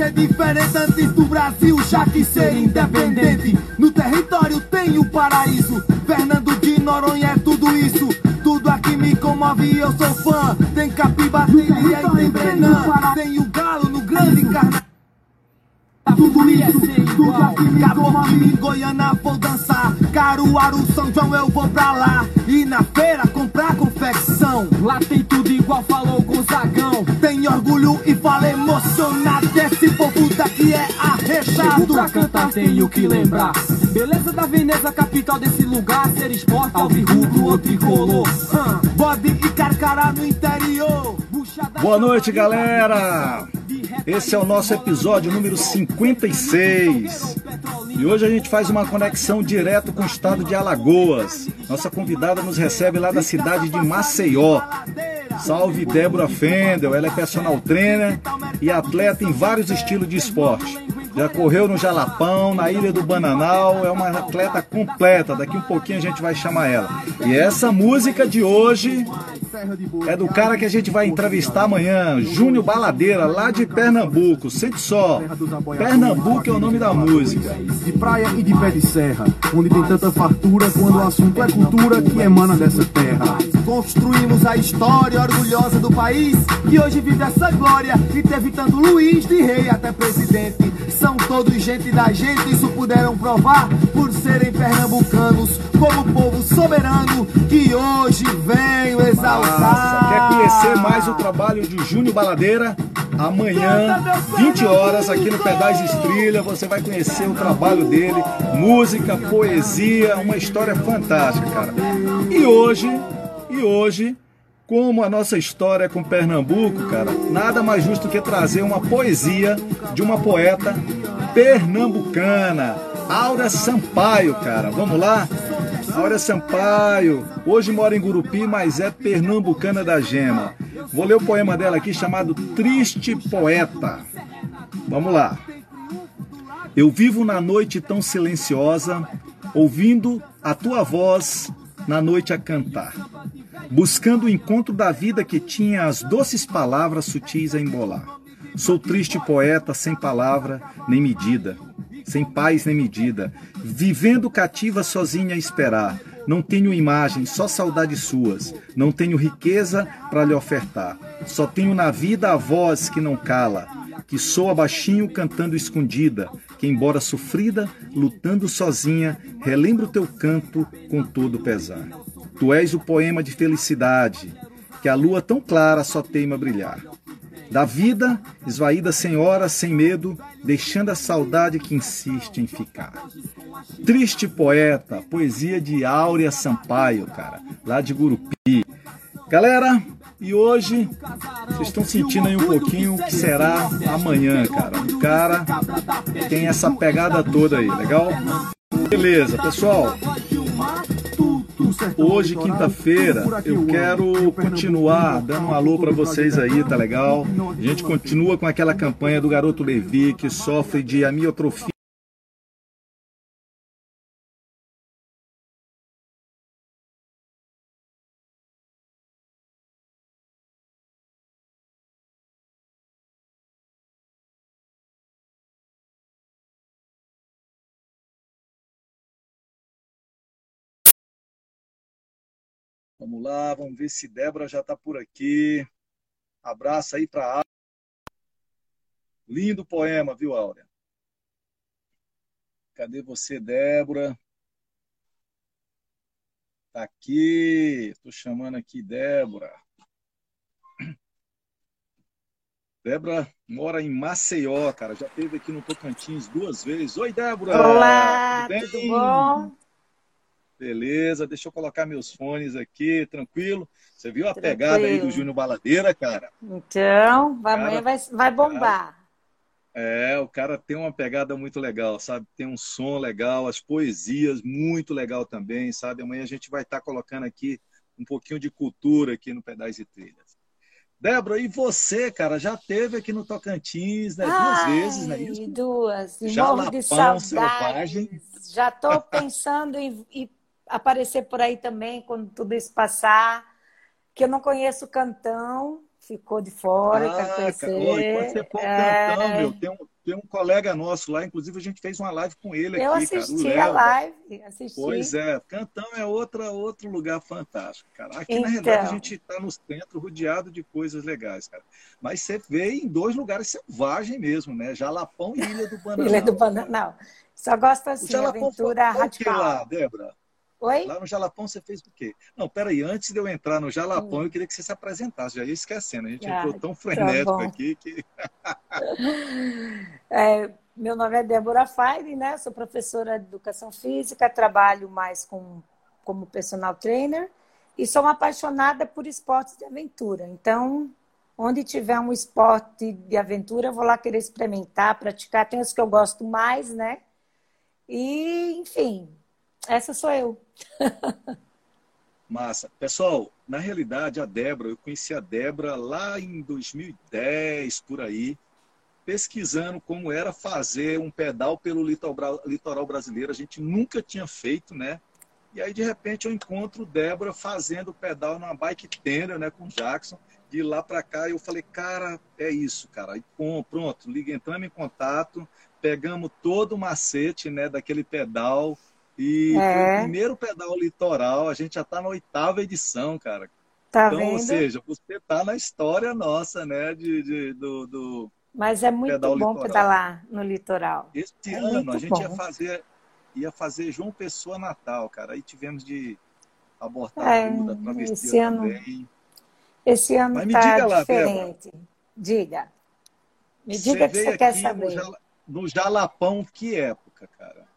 ser diferente antes do Brasil já que ser independente. No território tem o paraíso. Fernando de Noronha é tudo isso. Tudo aqui me comove eu sou fã. Tem Capiba, tem Lia e tem Brenan. Tem o Galo no grande carnaval. Tudo me é ser igual. Caboclo em Goiânia vou dançar. Caruaru, São João eu vou pra lá. E na feira comprar confecção. Lá tem tudo igual, falou Gonzagão. Tem orgulho e fala emocionado. Esse povo daqui é arrejado. Pra cantar tenho que lembrar. Beleza da Veneza, capital desse lugar. Ser esporte, alvirrubro ou tricolor. Hum, Bode e carcará no interior. Buchada Boa noite, galera! Esse é o nosso episódio número 56. E hoje a gente faz uma conexão direto com o estado de Alagoas. Nossa convidada nos recebe lá da cidade de Maceió. Salve Débora Fendel, ela é personal trainer e atleta em vários estilos de esporte. Já correu no Jalapão, na Ilha do Bananal, é uma atleta completa. Daqui um pouquinho a gente vai chamar ela. E essa música de hoje é do cara que a gente vai entrevistar amanhã, Júnior Baladeira, lá de Pernambuco. Sente só, Pernambuco é o nome da música. De praia e de pé de serra, onde tem tanta fartura quando o assunto é cultura que emana dessa terra. Construímos a história orgulhosa do país que hoje vive essa glória e teve tanto Luiz de rei até presidente. São todos gente da gente, isso puderam provar por serem pernambucanos, como povo soberano que hoje venho exaltar. Nossa, quer conhecer mais o trabalho de Júnior Baladeira? Amanhã, 20 horas, aqui no Pedais Estrilha, você vai conhecer o trabalho dele, música, poesia, uma história fantástica, cara. E hoje, e hoje, como a nossa história é com Pernambuco, cara, nada mais justo que trazer uma poesia de uma poeta pernambucana, Aura Sampaio, cara. Vamos lá? Aura Sampaio, hoje mora em Gurupi, mas é pernambucana da gema. Vou ler o poema dela aqui chamado Triste Poeta. Vamos lá. Eu vivo na noite tão silenciosa, ouvindo a tua voz na noite a cantar, buscando o encontro da vida que tinha as doces palavras sutis a embolar. Sou triste poeta sem palavra nem medida, sem paz nem medida, vivendo cativa sozinha a esperar. Não tenho imagem, só saudades suas. Não tenho riqueza para lhe ofertar. Só tenho na vida a voz que não cala, que soa baixinho cantando escondida, que embora sofrida, lutando sozinha, relembra o teu canto com todo pesar. Tu és o poema de felicidade, que a lua tão clara só teima brilhar. Da vida, esvaída sem hora, sem medo, deixando a saudade que insiste em ficar. Triste poeta, poesia de Áurea Sampaio, cara, lá de Gurupi. Galera, e hoje vocês estão sentindo aí um pouquinho o que será amanhã, cara. O cara tem essa pegada toda aí, legal? Beleza, pessoal. Hoje, quinta-feira, eu quero continuar dando um alô para vocês aí, tá legal? A gente continua com aquela campanha do garoto Levi que sofre de amiotrofia. Vamos lá, vamos ver se Débora já está por aqui. Abraço aí para Áurea. Lindo poema, viu, Áurea? Cadê você, Débora? Tá aqui. Estou chamando aqui Débora. Débora mora em Maceió, cara. Já esteve aqui no Tocantins duas vezes. Oi, Débora! Olá, tudo, tudo bom? Beleza, deixa eu colocar meus fones aqui, tranquilo. Você viu a Tranquilo. pegada aí do Júnior Baladeira, cara? Então, Cara, amanhã vai, vai bombar. É, o cara tem uma pegada muito legal, sabe? Tem um som legal, as poesias muito legal também, sabe? Amanhã a gente vai estar colocando aqui um pouquinho de cultura aqui no Pedais e Trilhas. Débora, e você, cara, já teve aqui no Tocantins, né? Duas Ai, vezes, não é isso? Duas. E Jalapão morro de selvagem. saudades. Já estou pensando em, em aparecer por aí também quando tudo isso passar. Que eu não conheço o Cantão, ficou de fora, Ah, conhecer. cara, oi, quando você for É, cantão, meu, tem um, Tem um colega nosso lá, inclusive a gente fez uma live com ele Eu aqui, cara. assisti Léo. a live, assisti. Pois é, Cantão é outra, outro lugar fantástico, cara. Aqui, na Então. realidade, a gente está no centro, rodeado de coisas legais, cara. Mas você vê em dois lugares selvagens mesmo, né? Jalapão e Ilha do Bananal. Ilha do Bananal. Só gosto O assim, aventura foi o quê lá, radical. Débora? Oi? Lá no Jalapão você fez o quê? Não, peraí, antes de eu entrar no Hum. Jalapão, eu queria que você se apresentasse. Já ia esquecendo, a gente Ah, entrou tão tá frenético bom. aqui que. É, meu nome é Débora Faire, né? Sou professora de educação física, trabalho mais com, como personal trainer e sou uma apaixonada por esportes de aventura. Então, onde tiver um esporte de aventura, eu vou lá querer experimentar, praticar. Tem os que eu gosto mais, né? E, enfim, essa sou eu. Massa. Pessoal, na realidade, a Débora, eu conheci a Débora lá em 2010, por aí, pesquisando como era fazer um pedal pelo litoral brasileiro. A gente nunca tinha feito, né? E aí, de repente, eu encontro Débora fazendo pedal numa bike tender, né, com o Jackson. De lá para cá, eu falei, cara, é isso, cara. E pô, pronto, liga, entramos em contato, pegamos todo o macete, né, daquele pedal. E É. o primeiro pedal litoral, a gente já está na oitava edição, cara. Tá Então, ou vendo? seja, você está na história nossa, né, de, de- do, do- Mas é muito bom litoral. pedalar no litoral. Este É ano a gente ia fazer ia fazer João Pessoa Natal, cara. Aí tivemos de abortar É, tudo, a travessia esse ano- também. Esse ano Mas me tá diga lá, diferente. Diga. Me diga o que você quer saber. No, Jala- no Jalapão, que época, cara?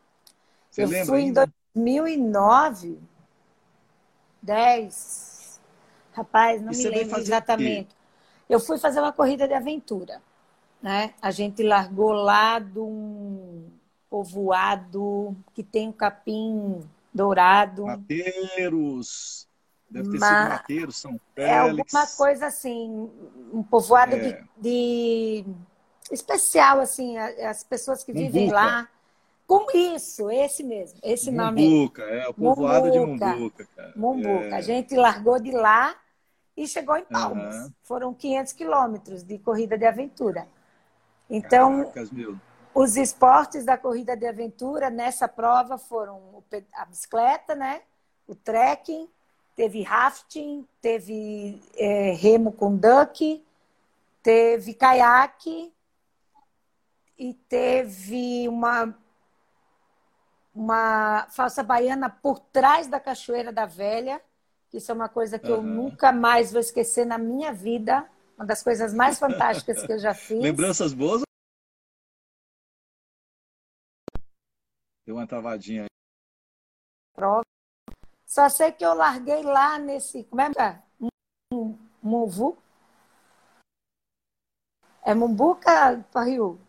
Você Eu lembra fui em ainda? 2009, 10. Rapaz, não E me lembro exatamente. Eu fui fazer uma corrida de aventura, né? A gente largou lá de um povoado que tem um capim dourado. Mateiros. Deve ter Ma- sido Mateiros, São É Félix. alguma coisa assim, um povoado É. de, de- especial, assim, as pessoas que vivem lá. Com isso, esse mesmo, esse nome aí. Mumbuca, é o povoado de Mumbuca. Mumbuca, cara. Mumbuca. É. A gente largou de lá e chegou em Palmas. Aham. Foram 500 quilômetros de corrida de aventura. Então, Caracas, os esportes da corrida de aventura nessa prova foram a bicicleta, né? O trekking, teve rafting, teve é, remo com duck, teve caiaque e teve uma uma falsa baiana por trás da cachoeira da Velha, que isso é uma coisa que eu Aham. nunca mais vou esquecer na minha vida, uma das coisas mais fantásticas que eu já fiz. Lembranças boas? Deu uma travadinha aí. prova. Só sei que eu larguei lá nesse. Como é que é? Muvu? É Mumbuca, Rio?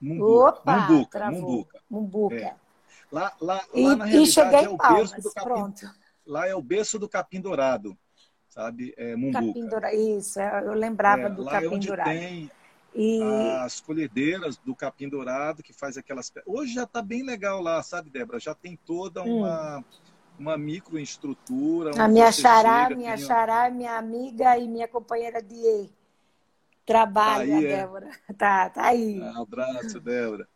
Mumbuca. Opa! Mumbuca, travou. Mumbuca. Mumbuca. É. Lá, lá, E, lá na realidade é o berço Palmas. do capim. Pronto. Lá é o berço do capim dourado, sabe? É Mumbuca. Capim dourado. Isso, eu lembrava É, do lá é capim onde dourado. tem E as colhedeiras do capim dourado que faz aquelas. Hoje já está bem legal lá, sabe, Débora? Já tem toda uma uma microestrutura. Hum. a minha xará, minha tem xará, minha amiga e minha companheira de trabalho, Tá aí, a é. Débora. Tá, tá aí. Um abraço, Débora.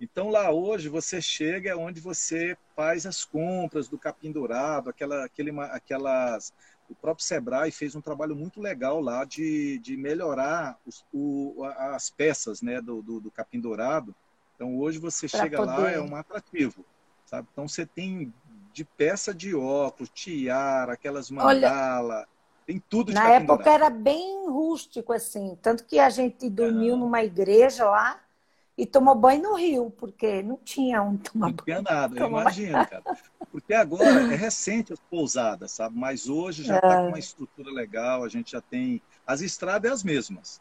Então lá hoje você chega onde você faz as compras do capim dourado, aquela, aquele, aquelas. O próprio Sebrae fez um trabalho muito legal lá de, de melhorar os- o- as peças né, do, do, do capim dourado. Então hoje você Pra chega lá, poder- é um atrativo. Sabe? Então você tem de peça de óculos, tiara, aquelas mandala, tem tudo de Na época dourado. era bem rústico, assim. Tanto que a gente dormiu Ah. numa igreja lá e tomou banho no rio, porque não tinha onde tomar Não banho. tinha nada, eu imagino, cara. Porque agora é recente as pousadas, sabe? Mas hoje já está com uma estrutura legal, a gente já tem. As estradas é as mesmas,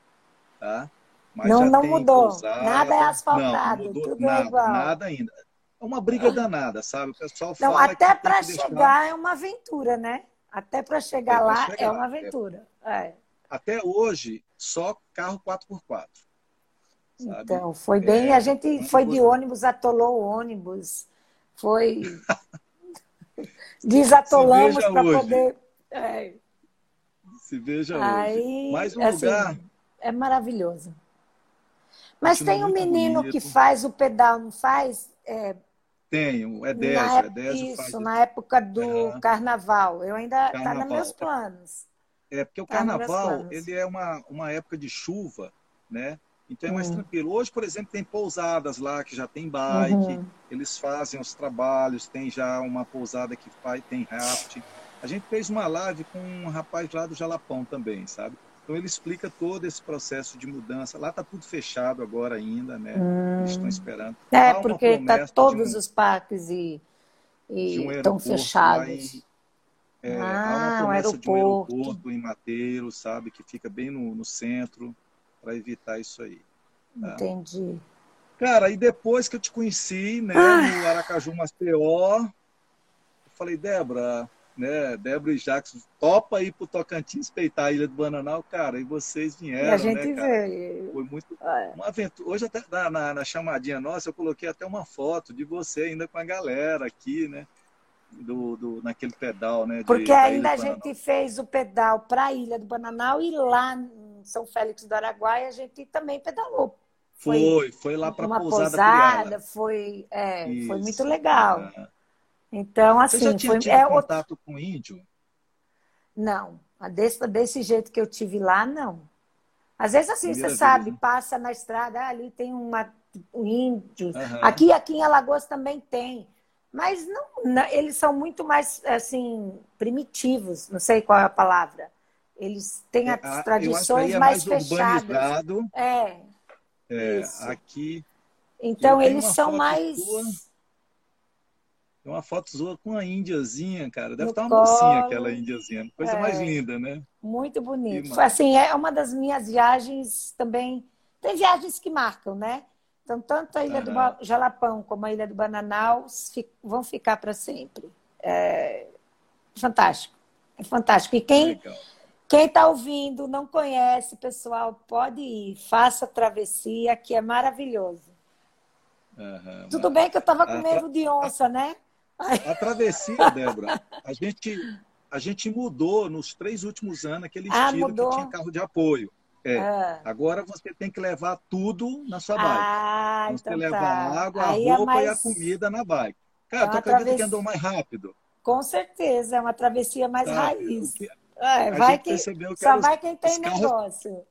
tá? Mas Não- não mudou. pousada. Nada é Não, asfaltado, não mudou tudo é nada, igual. Nada ainda. É uma briga danada, sabe? O pessoal Não, fala até para que deixar- chegar é uma aventura, né? Até para chegar É, pra lá chegar, é uma é. aventura. É. Até hoje, só carro 4x4. Sabe? Então, foi bem. É, a gente foi de ônibus, atolou o ônibus, foi. Desatolamos para hoje. poder. É. Se veja hoje. Aí, Mais um assim, lugar. É maravilhoso. Mas tem um menino bonito. que faz o pedal, não faz? É, tem, é Désio. É Désio isso, faz... na época do uhum. carnaval. Eu ainda está nos meus planos. É, porque o tá carnaval, ele é uma, uma época de chuva, né? Então é mais hum. tranquilo. Hoje, por exemplo, tem pousadas lá que já tem bike, uhum. eles fazem os trabalhos, tem já uma pousada que faz, tem raft. A gente fez uma live com um rapaz lá do Jalapão também, sabe? Então ele explica todo esse processo de mudança. Lá está tudo fechado agora ainda, né? Hum. Eles estão esperando. É, porque está todos um, os parques e, e um estão fechados. é, ah, há uma ah, promessa um de um aeroporto em Mateiro, sabe? Que fica bem no, no centro, para evitar isso aí. Tá? Entendi. Cara, e depois que eu te conheci, né, ah. no Aracaju Maceió, eu falei, Débora, né? Débora e Jacques topa aí pro Tocantins peitar a Ilha do Bananal, cara, e vocês vieram, e a gente né, cara? Veio. Foi muito é. uma aventura. Hoje até na, na, na, chamadinha nossa eu coloquei até uma foto de você ainda com a galera aqui, né? Do, do naquele pedal, né? De, Porque ainda a gente fez o pedal para a Ilha do Bananal e lá em São Félix do Araguaia a gente também pedalou. Foi, foi, foi lá para uma pousada, pousada foi, é, foi muito legal. É. Então, assim. Você já assim, tinha foi, tido é contato outro... com índio? Não. Desse, desse jeito que eu tive lá, não. Às vezes, assim, Primeira você vez, sabe, né? passa na estrada, ah, ali tem uma, um índio. Uhum. Aqui, aqui em Alagoas também tem. Mas não, não, eles são muito mais, assim, primitivos. Não sei qual é a palavra. Eles têm é, as tradições é mais, mais fechadas. É. É, aqui. Então, eles são mais. Sua tem uma foto sua com a índiazinha, cara. Deve no estar uma colo. mocinha aquela índiazinha. Coisa é, mais linda, né? Muito bonito. Assim, é uma das minhas viagens também. Tem viagens que marcam, né? Então, tanto a Ilha do Jalapão como a Ilha do Bananal vão ficar para sempre. É fantástico. É fantástico. E quem quem está ouvindo, não conhece, pessoal, pode ir. Faça a travessia, que é maravilhoso. Uhum, Tudo bem que eu estava com medo de onça, né? A travessia, Débora, a gente, a gente mudou nos três últimos anos aquele ah, estilo mudou? que tinha carro de apoio. É. Ah. Agora você tem que levar tudo na sua bike. Ah, você então levar tá. a água, Aí a é roupa é mais... e a comida na bike. Cara, é tu acredita travessia... que andou mais rápido? Com certeza, é uma travessia mais tá. raiz. É, vai que... que Só vai quem tem negócio. Carros...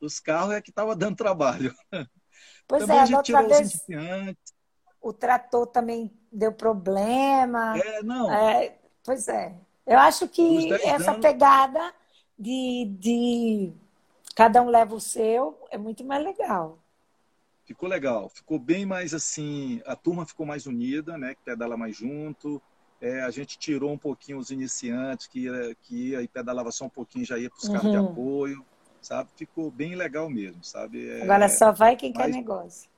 Os carros é que estavam dando trabalho. Pois Também é, a gente outra vez o trator também deu problema. É, não. É, pois é. Eu acho que essa anos... pegada de, de cada um leva o seu é muito mais legal. Ficou legal, ficou bem mais assim, a turma ficou mais unida, né? Que pedala mais junto. É, a gente tirou um pouquinho os iniciantes que ia, que ia e pedalava só um pouquinho, já ia para os carros de uhum. apoio, sabe? Ficou bem legal mesmo, sabe? É, Agora só vai quem quer negócio.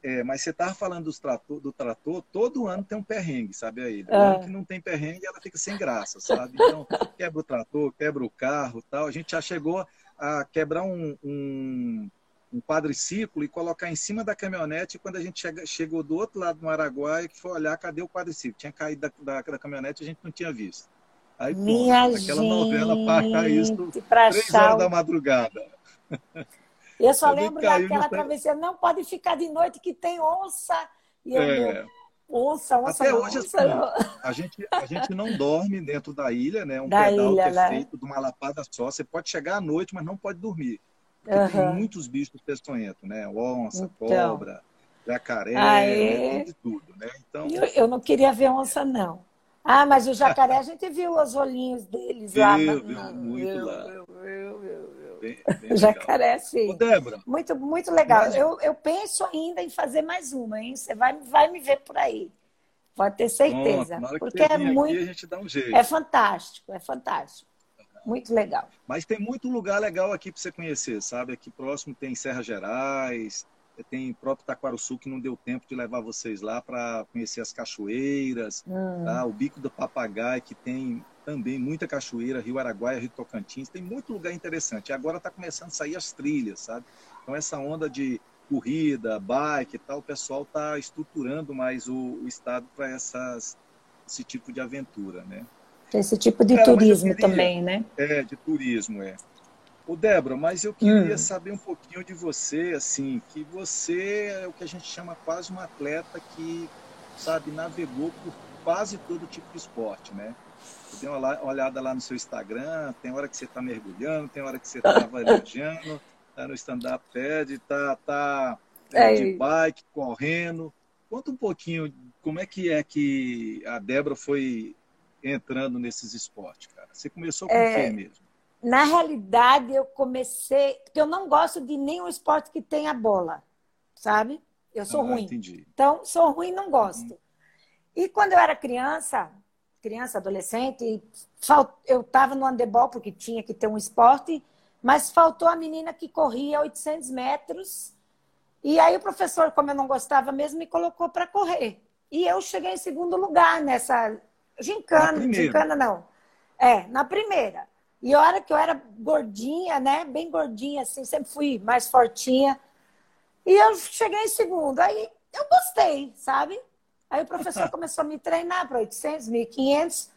É, mas você estava falando dos trator, do trator, todo ano tem um perrengue, sabe aí? O ano que não tem perrengue, ela fica sem graça, sabe? Então, quebra o trator, quebra o carro tal. A gente já chegou a quebrar um, um, um quadriciclo e colocar em cima da caminhonete. E quando a gente chega, chegou do outro lado do Araguaia, que foi olhar, cadê o quadriciclo? Tinha caído da, da, da caminhonete e a gente não tinha visto. Aí, Minha aquela novela para isso três horas da madrugada. Eu só lembro daquela travessia, não pode ficar de noite que tem onça. E eu, é. onça, onça, Até não, hoje, onça, assim, a gente, a gente não dorme dentro da ilha, né? Um da pedal ilha, que é né? feito de uma lapada só. Você pode chegar à noite, mas não pode dormir. Porque uhum. tem muitos bichos peçonhentos, né? Onça, então. cobra, jacaré, né? tudo, né? Então... Eu, eu não queria ver onça, não. Ah, mas o jacaré a gente viu os olhinhos deles lá. Viu, viu muito lá. Viu, viu, viu, Bem, bem Jacaré, sim. Ô, Débora. Muito, muito legal. Mas... Eu, eu penso ainda em fazer mais uma, hein? Você vai, vai me ver por aí. Pode ter certeza. Bom, porque é muito. Aqui, a gente dá um jeito. É fantástico, é fantástico. Muito legal. Mas tem muito lugar legal aqui para você conhecer, sabe? Aqui próximo tem Serra Gerais, tem próprio Taquaruçu que não deu tempo de levar vocês lá para conhecer as cachoeiras, hum. tá? o Bico do Papagaio que tem também muita cachoeira, Rio Araguaia, Rio Tocantins, tem muito lugar interessante. E agora está começando a sair as trilhas, sabe? Então essa onda de corrida, bike e tal, o pessoal está estruturando mais o, o estado para esse tipo de aventura, né? Esse tipo de Cara, turismo queria, também, né? É, de turismo, é. O Débora, mas eu queria hum. saber um pouquinho de você, assim, que você é o que a gente chama quase um atleta que, sabe, navegou por quase todo tipo de esporte, né? Você deu uma olhada lá no seu Instagram, tem hora que você está mergulhando, tem hora que você está varejando, está no stand-up pad, está tá, é, de bike, correndo. Conta um pouquinho como é que é que a Débora foi entrando nesses esportes, cara. Você começou com o é... quê mesmo? Na realidade, eu comecei. Porque eu não gosto de nenhum esporte que tenha bola, sabe? Eu sou ah, ruim. Entendi. Então, sou ruim e não gosto. Uhum. E quando eu era criança, criança, adolescente, eu estava no handebol porque tinha que ter um esporte, mas faltou a menina que corria 800 metros. E aí o professor, como eu não gostava mesmo, me colocou para correr. E eu cheguei em segundo lugar nessa gincana, gincana não. É, na primeira. E a hora que eu era gordinha, né? Bem gordinha, assim, sempre fui mais fortinha. E eu cheguei em segundo. Aí eu gostei, sabe? Aí o professor começou a me treinar para 800, 1500.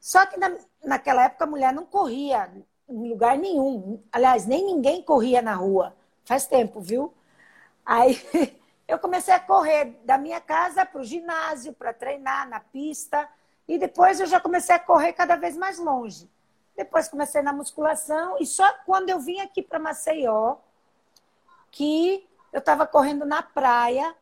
Só que na, naquela época a mulher não corria em lugar nenhum. Aliás, nem ninguém corria na rua. Faz tempo, viu? Aí eu comecei a correr da minha casa para o ginásio, para treinar na pista. E depois eu já comecei a correr cada vez mais longe. Depois comecei na musculação e só quando eu vim aqui para Maceió que eu estava correndo na praia,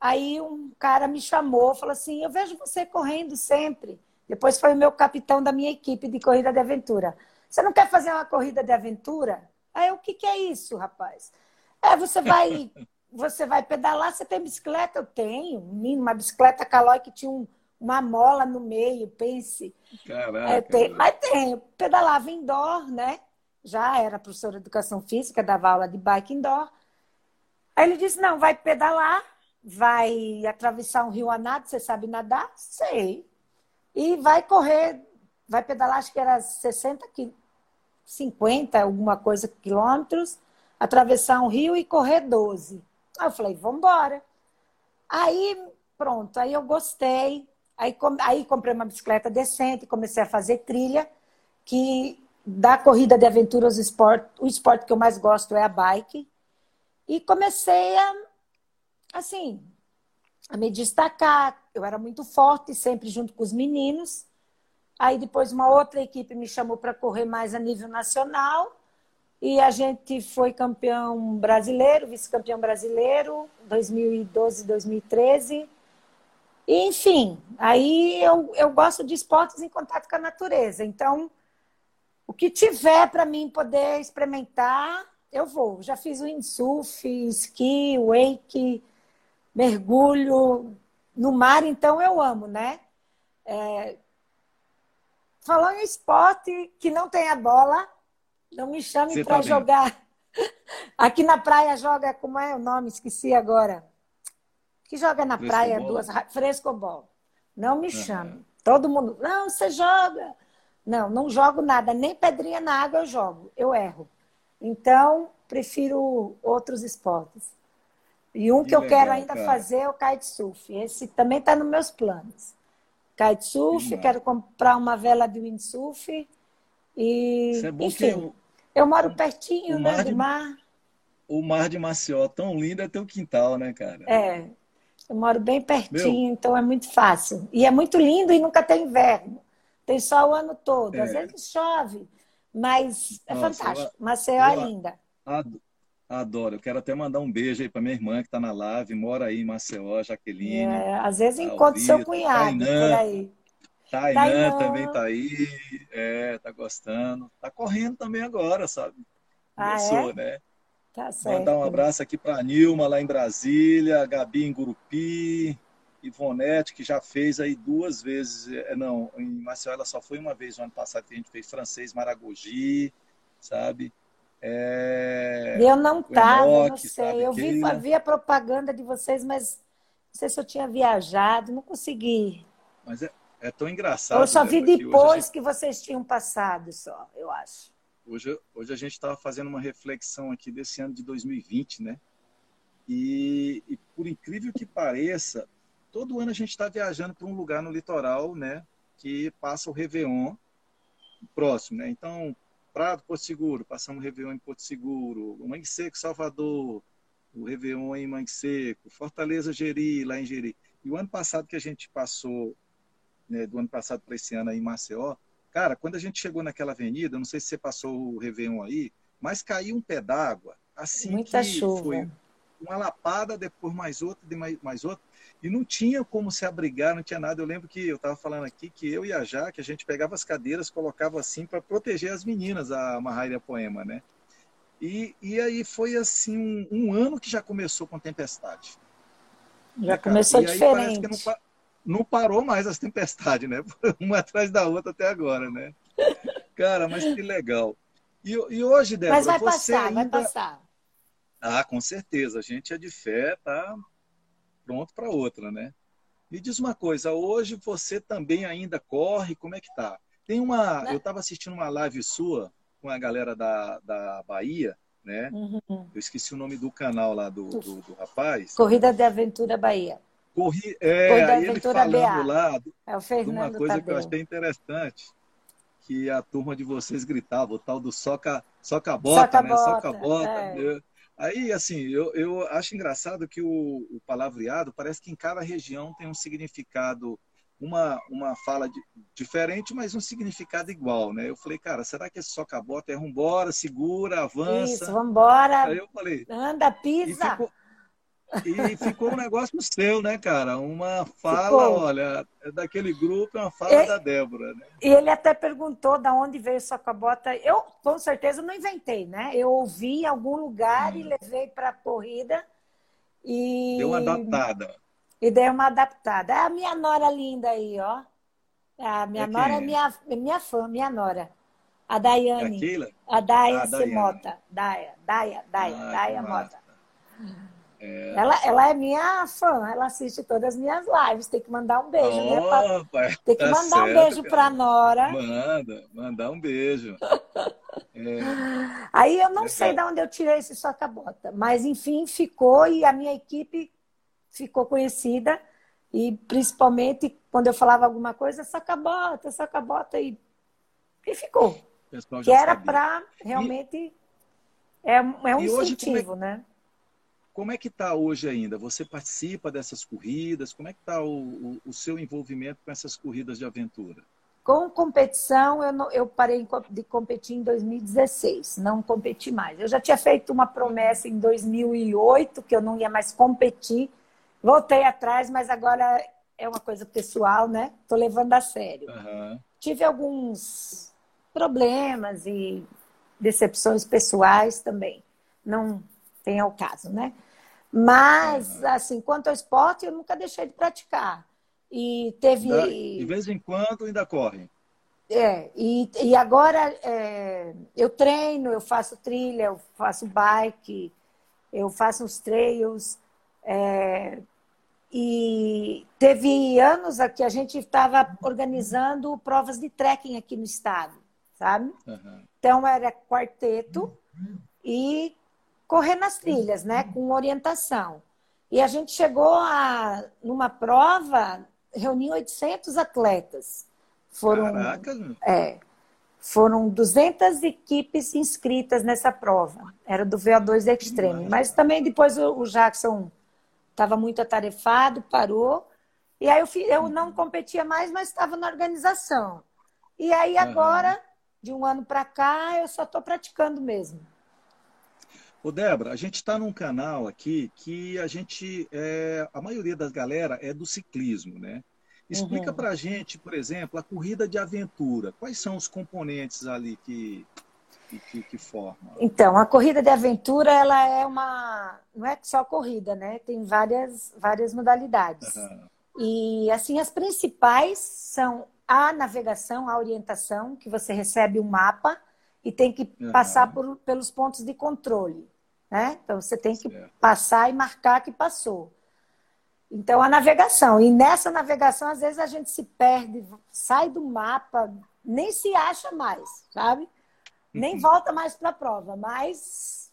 aí um cara me chamou, falou assim: "Eu vejo você correndo sempre". Depois foi o meu capitão da minha equipe de corrida de aventura. Você não quer fazer uma corrida de aventura? Aí, o que, que é isso, rapaz? É, você vai, você vai pedalar, você tem bicicleta? Eu tenho, uma bicicleta Calói que tinha um, uma mola no meio, pense. Caraca. É, tem, mas tem, pedalava indoor, né? Já era professora de educação física, dava aula de bike indoor. Aí ele disse: não, vai pedalar, vai atravessar um rio a nado, você sabe nadar? Sei. E vai correr, vai pedalar, acho que era 60 50, alguma coisa quilômetros, atravessar um rio e correr 12. Aí eu falei, vamos embora. Aí, pronto, aí eu gostei, Aí, aí comprei uma bicicleta decente, comecei a fazer trilha, que da corrida de aventura, os esporte, o esporte que eu mais gosto é a bike. E comecei a, assim, a me destacar. Eu era muito forte, sempre junto com os meninos. Aí depois uma outra equipe me chamou para correr mais a nível nacional. E a gente foi campeão brasileiro, vice-campeão brasileiro, 2012, 2013. Enfim, aí eu, eu gosto de esportes em contato com a natureza. Então, o que tiver para mim poder experimentar, eu vou. Já fiz windsurf, esqui, wake, mergulho. No mar, então, eu amo, né? É... Falando em esporte que não tem a bola, não me chame para tá jogar. Aqui na praia joga, como é o nome? Esqueci agora que joga na fresco praia duas frescobol. Não me chame. Uhum. Todo mundo, não, você joga. Não, não jogo nada, nem pedrinha na água eu jogo, eu erro. Então, prefiro outros esportes. E um que, que eu legal, quero ainda cara. fazer é o kitesurf. Esse também está nos meus planos. Kitesurf, que quero comprar uma vela de windsurf. E, Isso é bom enfim, eu, eu moro pertinho né, do mar. O mar de Maceió, tão lindo, é teu quintal, né, cara? É, eu moro bem pertinho, Meu. então é muito fácil. E é muito lindo e nunca tem inverno. Tem sol o ano todo. É. Às vezes chove, mas é Nossa, fantástico. Eu, Maceió é linda. Adoro. Eu quero até mandar um beijo aí para minha irmã que está na live, mora aí em Maceió, Jaqueline. É, às vezes encontro seu cunhado Tainã, por aí. Tainã, Tainã também está aí, é, tá gostando. Tá correndo também agora, sabe? Começou, ah, é? né? Tá certo. Mandar um abraço aqui para a Nilma, lá em Brasília, Gabi em Gurupi, Ivonete, que já fez aí duas vezes. É, não, em Maceió ela só foi uma vez no ano passado que a gente fez francês Maragogi, sabe? É... Eu não estava, não sei. Sabe? Eu vi, vi a propaganda de vocês, mas não sei se eu tinha viajado, não consegui. Mas é, é tão engraçado. Eu só vi depois gente... que vocês tinham passado, só, eu acho. Hoje, hoje a gente estava fazendo uma reflexão aqui desse ano de 2020, né? E, e por incrível que pareça, todo ano a gente está viajando para um lugar no litoral, né? Que passa o Réveillon próximo, né? Então, Prado, Porto Seguro, passamos o Réveillon em Porto Seguro, Mangue Seco, Salvador, o Réveillon em Mangue Seco, Fortaleza, Geri, lá em Geri. E o ano passado que a gente passou, né, do ano passado para esse ano aí em Maceió, cara, quando a gente chegou naquela avenida, não sei se você passou o Réveillon aí, mas caiu um pé d'água, assim Muita que chuva. foi uma lapada, depois mais outra, mais, mais outra, e não tinha como se abrigar, não tinha nada. Eu lembro que eu estava falando aqui que eu e a Jaque, a gente pegava as cadeiras, colocava assim para proteger as meninas, a Marraira e a Poema, né? E, e aí foi assim um, um ano que já começou com tempestade. Já né, começou E aí parece diferente. que não, não parou mais as tempestades, né? Uma atrás da outra até agora, né? Cara, mas que legal. E, e hoje, Débora, Mas vai você passar, ainda... vai passar. Ah, com certeza. A gente é de fé, tá pronto para outra, né? Me diz uma coisa, hoje você também ainda corre, como é que tá? Tem uma, Né? eu estava assistindo uma live sua com a galera da, da Bahia, né? Uhum. Eu esqueci o nome do canal lá do, do, do rapaz. Corrida de Aventura Bahia. Corri, é, aí ele falando BA. lá É o de uma Fernando coisa que eu Tadeu. achei interessante, que a turma de vocês gritava, o tal do soca, soca bota, Soca né? Soca bota, bota. é. Eu- Aí, assim, eu, eu acho engraçado que o, o palavreado parece que em cada região tem um significado, uma, uma fala de- diferente, mas um significado igual, né? Eu falei, cara, será que esse soca bota é vambora, segura, avança? Isso, vambora, Aí eu falei, anda, e pisa. ficou, e ficou um negócio seu, né, cara? Uma fala, Ficou. olha, é daquele grupo, é uma fala É. da Débora, né? E ele até perguntou da onde veio soca bota. Eu, com certeza, não inventei, né? Eu ouvi em algum lugar e levei para a corrida e, Deu uma adaptada. e dei uma adaptada. É a minha nora linda aí, ó. A minha É nora é minha, minha fã, minha nora. A Daiane. a Keila? A Daia Ah, Daiane. Semota. Daia, Daia, Daia, Ah, Daia Mota. massa. Ela, ela é minha fã, ela assiste todas as minhas lives. Tem que mandar um beijo, né? Opa, Tem que tá mandar um certo, beijo cara. pra Nora. Manda, mandar um beijo. É, Aí eu não Legal. sei de onde eu tirei esse soca-bota, mas enfim, ficou e a minha equipe ficou conhecida. E principalmente quando eu falava alguma coisa, soca-bota, soca-bota, e, e ficou. Que era para realmente. É, um- é um E hoje, incentivo, né? Como é que está hoje ainda? Você participa dessas corridas? Como é que está o, o, o seu envolvimento com essas corridas de aventura? Com competição, eu, não- eu parei de competir em 2016, não competi mais. Eu já tinha feito uma promessa em 2008 que eu não ia mais competir, voltei atrás, mas agora é uma coisa pessoal, né? Estou levando a sério. Aham. Tive alguns problemas e decepções pessoais também, não tem ao caso, né? Mas, assim, quanto ao esporte, eu nunca deixei de praticar. E teve. De vez em quando ainda corre. É, e, e agora é, eu treino, eu faço trilha, eu faço bike, eu faço uns trails. é, e teve anos aqui a gente estava organizando provas de trekking aqui no estado, sabe? Aham. Então era quarteto e correr nas trilhas, né? Com orientação. E a gente chegou a, numa prova, reunir 800 atletas. Foram, Caraca, é, foram 200 equipes inscritas nessa prova. Era do VO2 Extreme. Mas também depois o, o Jackson estava muito atarefado, parou. E aí eu, fi- eu não competia mais, mas estava na organização. E aí agora, de um ano para cá, eu só estou praticando mesmo. Ô, Débora, a gente está num canal aqui que a gente, é, a maioria das galera é do ciclismo, né? Explica Uhum. pra gente, por exemplo, a corrida de aventura. Quais são os componentes ali que, que, que, formam? Então, a corrida de aventura, ela é uma. Não é só corrida, né? Tem várias, várias modalidades. Aham. E, assim, as principais são a navegação, a orientação, que você recebe um mapa e tem que Aham. passar por, pelos pontos de controle, né? Então, você tem que Certo. passar e marcar que passou. Então, a navegação. E nessa navegação, às vezes, a gente se perde, sai do mapa, nem se acha mais, sabe? Nem Uhum. volta mais para a prova. Mas,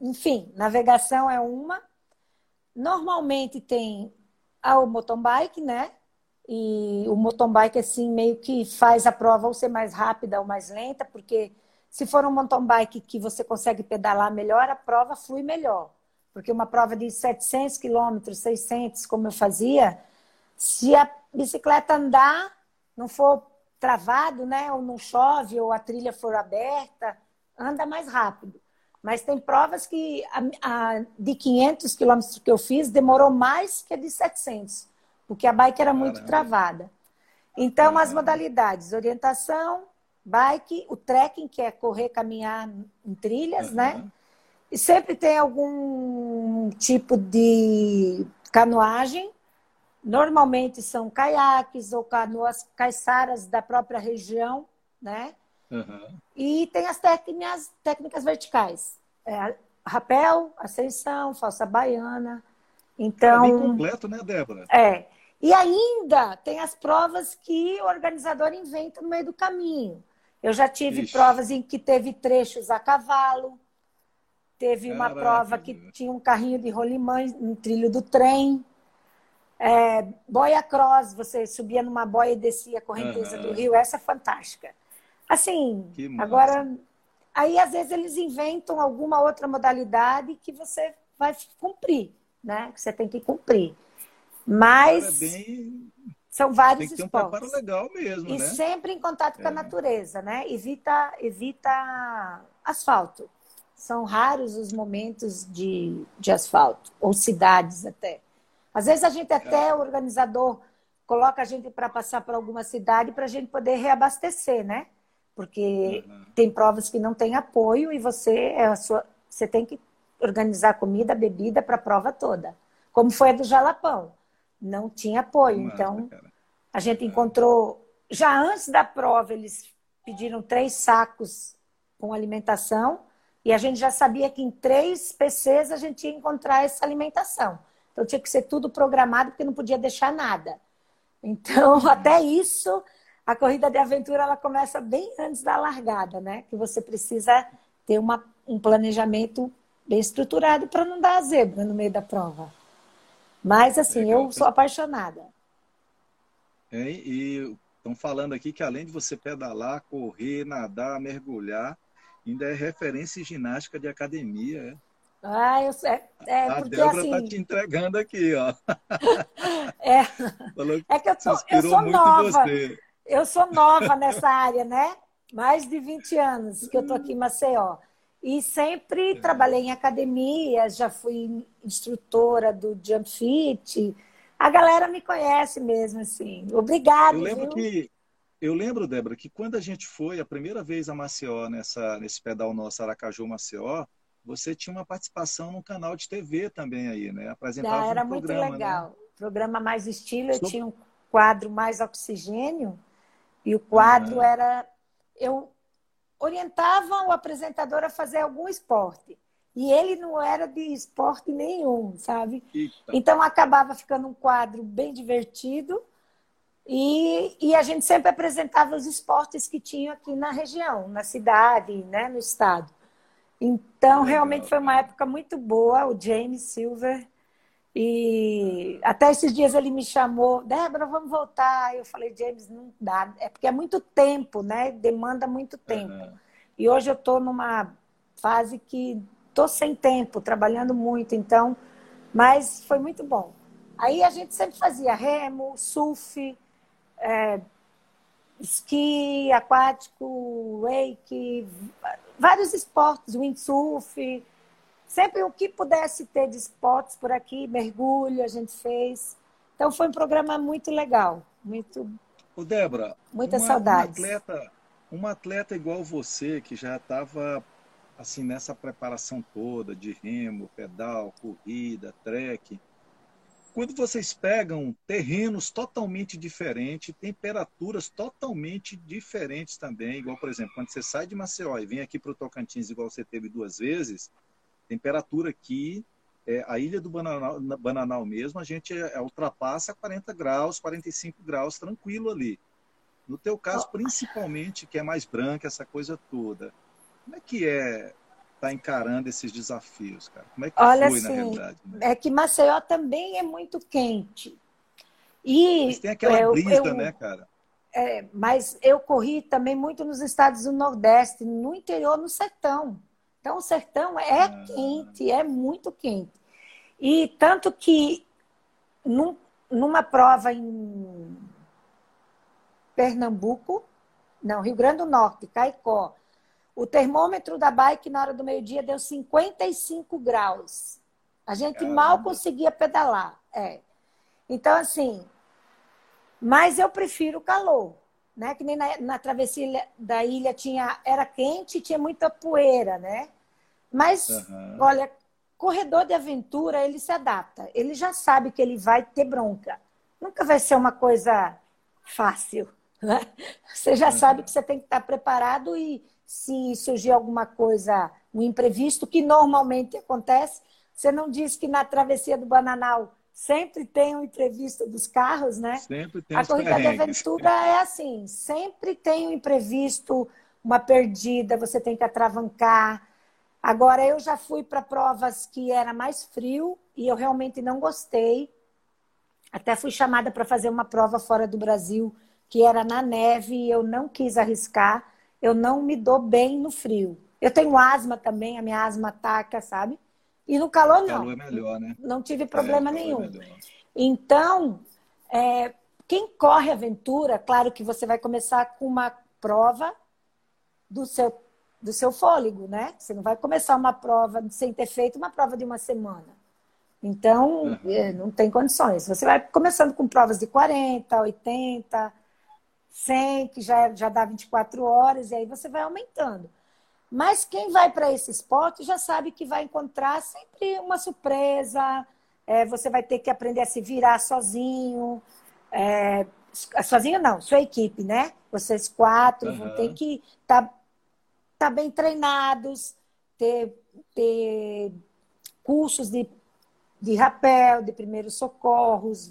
enfim, navegação é uma. Normalmente tem o mountain bike, né? E o mountain bike, assim, meio que faz a prova ou ser mais rápida ou mais lenta, porque Se for um mountain bike que você consegue pedalar melhor, a prova flui melhor. Porque uma prova de 700 quilômetros, 600, como eu fazia, se a bicicleta andar, não for travado, né? Ou não chove, ou a trilha for aberta, anda mais rápido. Mas tem provas que a, a, de 500 quilômetros que eu fiz demorou mais que a de 700, porque a bike era muito Caramba. travada. Então, as modalidades, orientação, bike, o trekking, que é correr, caminhar em trilhas, uhum. né? E sempre tem algum tipo de canoagem. Normalmente são caiaques ou canoas caiçaras da própria região, né? Uhum. E tem as técnicas, técnicas verticais. É, rapel, ascensão, falsa baiana. Então, é bem completo, né, Débora? É. E ainda tem as provas que o organizador inventa no meio do caminho. Eu já tive Ixi. provas em que teve trechos a cavalo, teve uma prova que tinha um carrinho de rolimã no trilho do trem. É, boia cross, você subia numa boia e descia a correnteza uhum. do rio, essa é fantástica. Assim, agora, aí às vezes eles inventam alguma outra modalidade que você vai cumprir, né? Que você tem que cumprir. Mas é bem... são vários tem que esportes. Ter um legal mesmo, e né? sempre em contato com a é. natureza, né? Evita, evita asfalto. São raros os momentos de, de asfalto, ou cidades até. Às vezes a gente até, o organizador, coloca a gente para passar por alguma cidade para a gente poder reabastecer, né? porque uhum. tem provas que não tem apoio e você é a sua, você tem que organizar comida, bebida para a prova toda. Como foi a do Jalapão, não tinha apoio. Nossa, então cara. a gente encontrou já antes da prova eles pediram três sacos com alimentação e a gente já sabia que em três PCs a gente ia encontrar essa alimentação. Então tinha que ser tudo programado porque não podia deixar nada. Então até isso a corrida de aventura ela começa bem antes da largada, né? Que você precisa ter uma, um planejamento bem estruturado para não dar a zebra no meio da prova. Mas assim, Legal. eu sou apaixonada. É, e estão falando aqui que além de você pedalar, correr, nadar, mergulhar, ainda é referência em ginástica de academia. É? Ah, eu sei. É, é a porque Débora assim. tá te entregando aqui, ó. É, é que eu, tô, eu sou nova. Eu sou nova nessa área, né? Mais de 20 anos que eu tô aqui em Maceió. E sempre trabalhei em academia, já fui instrutora do Jump Fit. A galera me conhece mesmo, assim. Obrigada. Eu lembro viu? que eu lembro, Débora, que quando a gente foi a primeira vez a Maceió, nessa, nesse pedal nosso Aracaju Maceió, você tinha uma participação no canal de TV também aí, né? Apresentava ah, era um muito programa, né? legal. Né? Programa mais estilo, eu tinha um quadro mais oxigênio e o quadro uhum. era. Eu orientava o apresentador a fazer algum esporte. E ele não era de esporte nenhum, sabe? Eita. Então acabava ficando um quadro bem divertido. E, e a gente sempre apresentava os esportes que tinham aqui na região, na cidade, né, no estado. Então, realmente foi uma época muito boa. O James Silver e até esses dias ele me chamou, Débora, vamos voltar. Eu falei, James, não dá. É porque é muito tempo, né? Demanda muito tempo. Uhum. E hoje eu estou numa fase que estou sem tempo, trabalhando muito, então. Mas foi muito bom. Aí a gente sempre fazia remo, surf, é, esqui aquático, wake, vários esportes, windsurf Sempre o que pudesse ter de esportes por aqui, mergulho, a gente fez. Então foi um programa muito legal, muito. Ô Débora, muita uma, saudade. Uma atleta, uma atleta igual você, que já estava assim nessa preparação toda de remo, pedal, corrida, trek. Quando vocês pegam terrenos totalmente diferentes, temperaturas totalmente diferentes também, igual por exemplo, quando você sai de Maceió e vem aqui para o Tocantins, igual você teve duas vezes, temperatura aqui, é, a ilha do Bananal, Bananal mesmo, a gente é, ultrapassa 40 graus, 45 graus, tranquilo ali. No teu caso, principalmente, que é mais branca, essa coisa toda, como é que é tá encarando esses desafios, cara? Como é que Olha, foi, assim, na realidade? Né? É que Maceió também é muito quente. E Mas tem aquela eu, brisa, eu, né, cara? é, mas eu corri também muito nos estados do Nordeste, no interior, no sertão. Então, o sertão é ah. quente, é muito quente. E tanto que num, numa prova em Pernambuco, não, Rio Grande do Norte, Caicó, o termômetro da bike na hora do meio-dia deu 55 graus. A gente Caramba. mal conseguia pedalar. É. Então, assim, mas eu prefiro o calor. Né? Que nem na, na travessia da ilha tinha, era quente e tinha muita poeira, né? Mas, uhum. olha, corredor de aventura, ele se adapta. Ele já sabe que ele vai ter bronca. Nunca vai ser uma coisa fácil. Né? Você já uhum. sabe que você tem que estar preparado e se surgir alguma coisa, um imprevisto, que normalmente acontece, você não diz que na travessia do Bananal sempre tem um imprevisto dos carros, né? Sempre tem A corrida de aventura é assim, sempre tem um imprevisto, uma perdida, você tem que atravancar. Agora, eu já fui para provas que era mais frio e eu realmente não gostei. Até fui chamada para fazer uma prova fora do Brasil, que era na neve, e eu não quis arriscar eu não me dou bem no frio. Eu tenho asma também, a minha asma ataca, sabe? E no calor não. calor é melhor, né? Não tive problema é, nenhum. É então, é, quem corre aventura, claro que você vai começar com uma prova do seu, do seu fôlego, né? Você não vai começar uma prova sem ter feito uma prova de uma semana. Então, uhum. não tem condições. Você vai começando com provas de 40, 80, 100, que já, já dá 24 horas, e aí você vai aumentando. Mas quem vai para esse esporte já sabe que vai encontrar sempre uma surpresa, é, você vai ter que aprender a se virar sozinho. É, sozinho não, sua equipe, né? Vocês quatro uhum. vão ter que estar tá, tá bem treinados, ter, ter cursos de, de rapel, de primeiros socorros.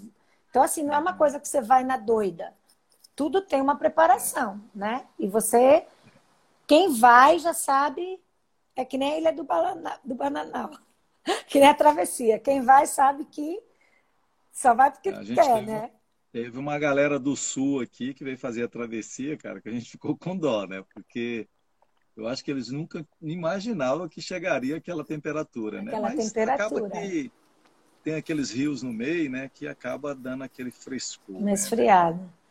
Então, assim, não é uma coisa que você vai na doida tudo tem uma preparação, né? E você, quem vai já sabe, é que nem a ilha do, Banana, do Bananal, que nem a travessia. Quem vai sabe que só vai porque quer, teve, né? Teve uma galera do sul aqui que veio fazer a travessia, cara, que a gente ficou com dó, né? Porque eu acho que eles nunca imaginavam que chegaria aquela temperatura, aquela né? Mas temperatura. acaba que tem aqueles rios no meio, né? Que acaba dando aquele frescor. Uma né? esfriada.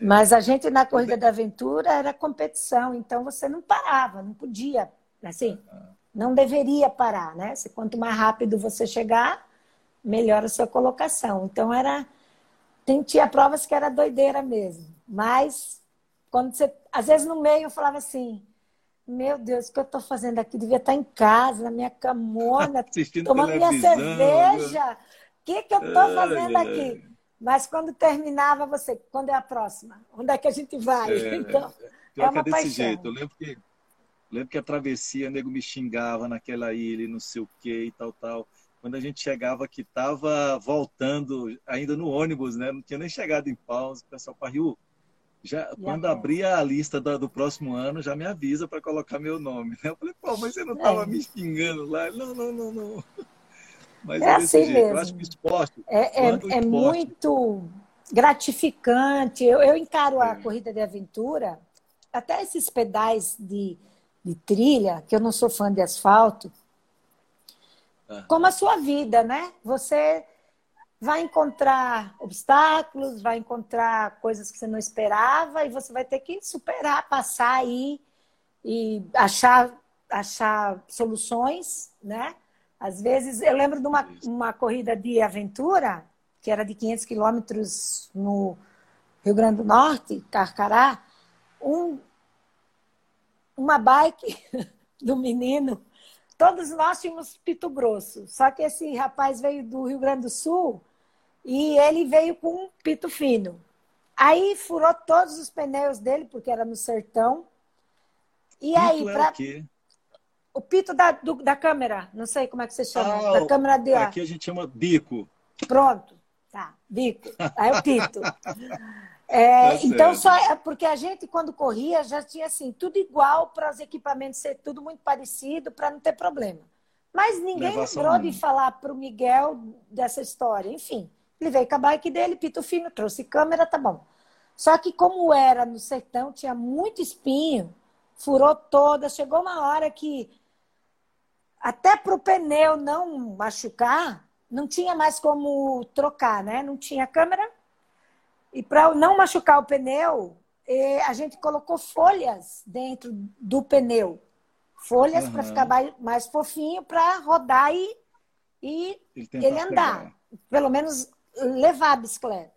Mas a gente na corrida da aventura era competição, então você não parava, não podia, assim, não deveria parar, né? Quanto mais rápido você chegar, melhor a sua colocação. Então era tinha provas que era doideira mesmo, mas quando você, às vezes no meio eu falava assim, meu Deus, o que eu estou fazendo aqui? Devia estar em casa, na minha camona, tomando minha cerveja. O que, que eu estou fazendo aqui? Mas quando terminava, você, quando é a próxima? Onde é que a gente vai? É, então, é uma é desse paixão. jeito. Eu lembro que, lembro que a travessia, o nego me xingava naquela ilha, não sei o que e tal, tal. Quando a gente chegava que estava voltando, ainda no ônibus, né? Não tinha nem chegado em pausa, o pessoal pariu. Já, e quando abria a lista do, do, próximo ano, já me avisa para colocar meu nome. Eu falei, pô, mas você não estava é. me xingando lá? Não, não, não, não. Mas é, é assim jeito. mesmo. Eu acho que esporte, é, é, é esporte... muito gratificante. Eu, eu encaro a é. corrida de aventura, até esses pedais de, de trilha, que eu não sou fã de asfalto, como a sua vida, né? Você vai encontrar obstáculos, vai encontrar coisas que você não esperava e você vai ter que superar, passar aí e achar, achar soluções, né? Às vezes, eu lembro de uma, uma corrida de aventura, que era de 500 quilômetros no Rio Grande do Norte, Carcará, um, uma bike do menino, todos nós tínhamos pito grosso, só que esse rapaz veio do Rio Grande do Sul e ele veio com um pito fino. Aí furou todos os pneus dele, porque era no sertão. E aí, para o pito da, do, da câmera, não sei como é que você chama. Ah, da câmera de ar. Aqui a gente chama bico. Pronto, tá, bico. Aí o pito. É, tá então, só é porque a gente, quando corria, já tinha assim, tudo igual para os equipamentos ser tudo muito parecido, para não ter problema. Mas ninguém lembrou de falar para o Miguel dessa história. Enfim, ele veio com a bike dele, pito fino, trouxe câmera, tá bom. Só que como era no sertão, tinha muito espinho, furou toda, chegou uma hora que até para o pneu não machucar, não tinha mais como trocar, né? Não tinha câmera. E para não machucar o pneu, a gente colocou folhas dentro do pneu. Folhas uhum. para ficar mais, mais fofinho para rodar e, e ele andar. Pegar. Pelo menos levar a bicicleta.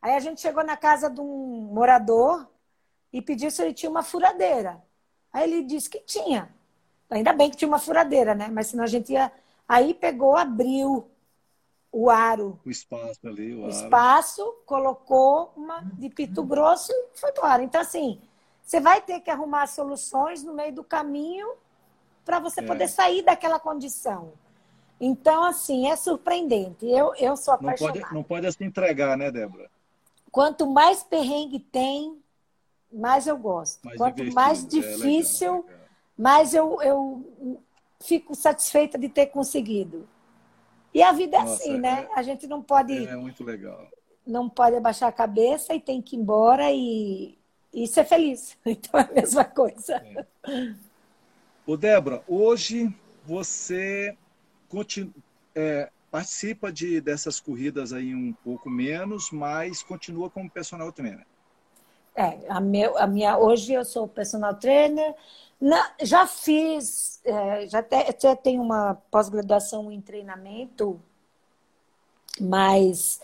Aí a gente chegou na casa de um morador e pediu se ele tinha uma furadeira. Aí ele disse que tinha. Ainda bem que tinha uma furadeira, né? Mas senão a gente ia. Aí pegou, abriu o aro. O espaço ali, o, o aro. espaço, colocou uma de pito grosso e foi embora. Então, assim, você vai ter que arrumar soluções no meio do caminho para você é. poder sair daquela condição. Então, assim, é surpreendente. Eu, eu sou apaixonada. Não pode, não pode se entregar, né, Débora? Quanto mais perrengue tem, mais eu gosto. Mais Quanto mais difícil, é legal, mais eu, eu fico satisfeita de ter conseguido. E a vida é Nossa, assim, né? É, a gente não pode. É muito legal. Não pode abaixar a cabeça e tem que ir embora e, e ser feliz. Então é a mesma coisa. É. Ô, Débora, hoje você continua, é, participa de, dessas corridas aí um pouco menos, mas continua como personal trainer. É, a, meu, a minha, hoje eu sou personal trainer. Na, já fiz, é, já até, até tenho uma pós-graduação em treinamento, mas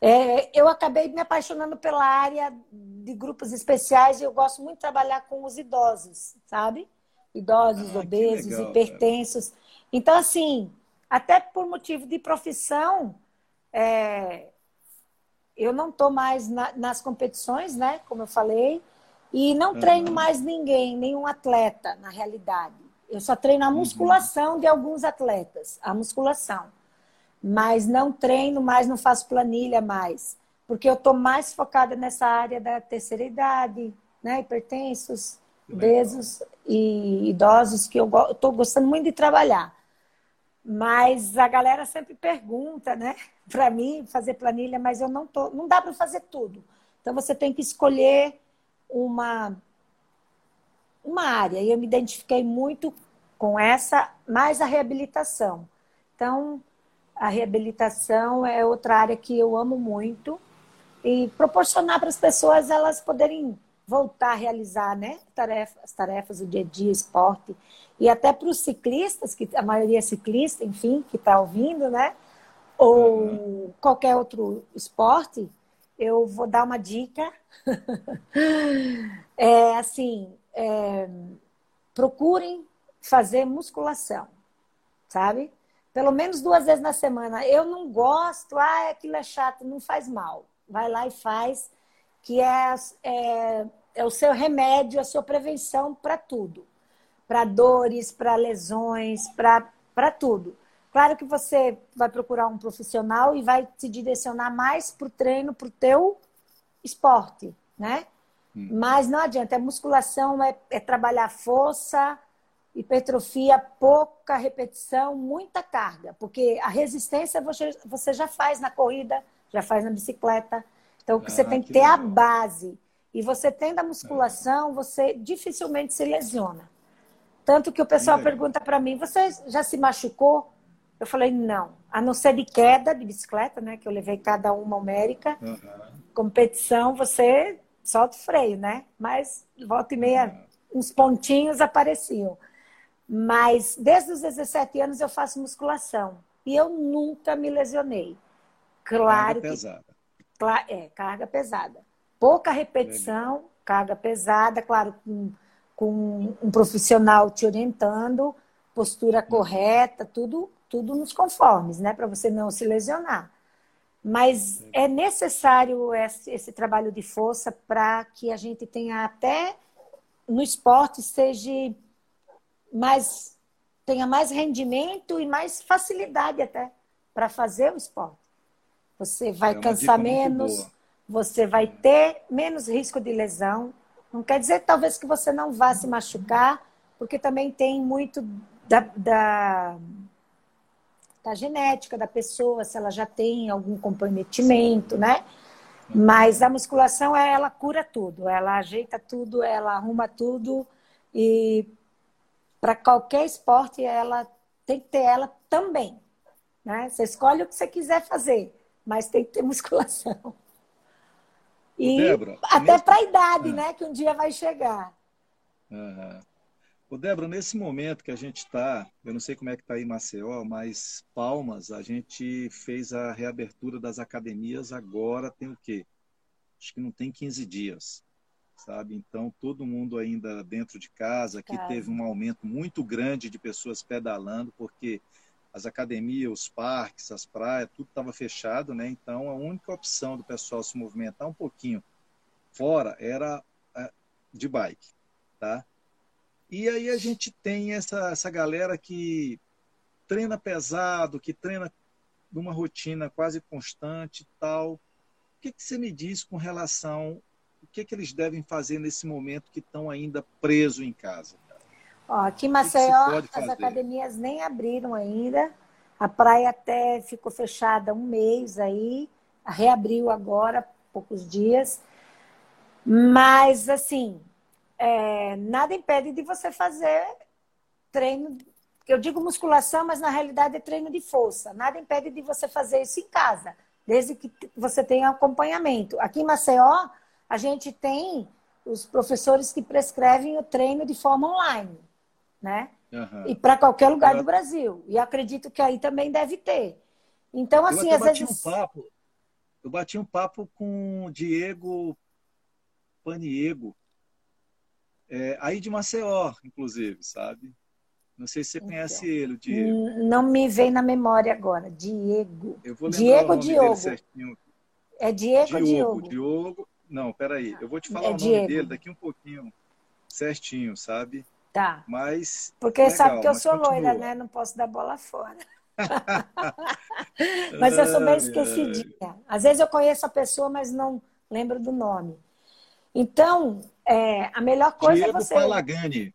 é, eu acabei me apaixonando pela área de grupos especiais e eu gosto muito de trabalhar com os idosos, sabe? Idosos, ah, obesos, legal, hipertensos. Cara. Então, assim, até por motivo de profissão, é, eu não estou mais na, nas competições, né? Como eu falei, e não uhum. treino mais ninguém, nenhum atleta, na realidade. Eu só treino a uhum. musculação uhum. de alguns atletas, a musculação. Mas não treino mais, não faço planilha mais. Porque eu estou mais focada nessa área da terceira idade, né? Hipertensos, obesos e idosos, que eu estou gostando muito de trabalhar. Mas a galera sempre pergunta, né, para mim fazer planilha, mas eu não tô, não dá para fazer tudo. Então você tem que escolher uma uma área. E eu me identifiquei muito com essa, mais a reabilitação. Então, a reabilitação é outra área que eu amo muito e proporcionar para as pessoas elas poderem voltar a realizar né, as tarefas do dia a dia, esporte. E até para os ciclistas, que a maioria é ciclista, enfim, que está ouvindo, né? Ou uhum. qualquer outro esporte, eu vou dar uma dica. é assim, é, procurem fazer musculação, sabe? Pelo menos duas vezes na semana. Eu não gosto, ah, aquilo é chato, não faz mal. Vai lá e faz, que é, é é o seu remédio, a sua prevenção para tudo. Para dores, para lesões, para tudo. Claro que você vai procurar um profissional e vai se direcionar mais para o treino, para o teu esporte, né? Hum. Mas não adianta, é musculação, é, é trabalhar força, hipertrofia, pouca repetição, muita carga, porque a resistência você, você já faz na corrida, já faz na bicicleta. Então, ah, você tem que ter legal. a base. E você tendo a musculação, você dificilmente se lesiona. Tanto que o pessoal é. pergunta para mim: você já se machucou? Eu falei: não. A não ser de queda de bicicleta, né? Que eu levei cada uma América. Uhum. Competição, você solta o freio, né? Mas volta e meia, uhum. uns pontinhos apareciam. Mas desde os 17 anos eu faço musculação. E eu nunca me lesionei. Claro carga que. Pesada. É, carga pesada pouca repetição, carga pesada, claro, com, com um profissional te orientando, postura correta, tudo, tudo nos conformes, né? Para você não se lesionar. Mas é necessário esse, esse trabalho de força para que a gente tenha até no esporte seja mais tenha mais rendimento e mais facilidade até para fazer o esporte. Você vai é cansar menos, você vai ter menos risco de lesão. Não quer dizer, talvez, que você não vá se machucar, porque também tem muito da, da, da genética da pessoa, se ela já tem algum comprometimento, né? Mas a musculação, ela cura tudo, ela ajeita tudo, ela arruma tudo e para qualquer esporte ela tem que ter ela também. Né? Você escolhe o que você quiser fazer, mas tem que ter musculação. E Débora, até para a idade, ah. né? Que um dia vai chegar. Uhum. Ô, Débora, nesse momento que a gente está, eu não sei como é que está aí Maceió, mas Palmas, a gente fez a reabertura das academias agora, tem o quê? Acho que não tem 15 dias, sabe? Então, todo mundo ainda dentro de casa, aqui teve um aumento muito grande de pessoas pedalando, porque as academias, os parques, as praias, tudo estava fechado, né? Então, a única opção do pessoal se movimentar um pouquinho fora era é, de bike, tá? E aí a gente tem essa, essa galera que treina pesado, que treina numa rotina quase constante tal. O que, que você me diz com relação o que, que eles devem fazer nesse momento que estão ainda presos em casa? Ó, aqui em Maceió, as academias nem abriram ainda. A praia até ficou fechada um mês aí, reabriu agora, poucos dias. Mas, assim, é, nada impede de você fazer treino. Eu digo musculação, mas na realidade é treino de força. Nada impede de você fazer isso em casa, desde que você tenha acompanhamento. Aqui em Maceió, a gente tem os professores que prescrevem o treino de forma online, né? Uhum. E para qualquer lugar do Brasil. E acredito que aí também deve ter. Então, assim, às vezes. Um papo, eu bati um papo com o Diego Paniego, é, aí de Maceió, inclusive, sabe? Não sei se você conhece então, ele, o Diego. Não me vem na memória agora. Diego. Eu vou Diego Diogo. É Diego Diogo, Diogo. Diogo. Não, peraí. Eu vou te falar é o nome Diego. dele daqui um pouquinho certinho, sabe? Tá. Mas. Porque legal, sabe que eu sou continua. loira, né? Não posso dar bola fora. mas eu sou bem esquecidinha. Às vezes eu conheço a pessoa, mas não lembro do nome. Então, é, a melhor coisa é Diego é você. Palagani.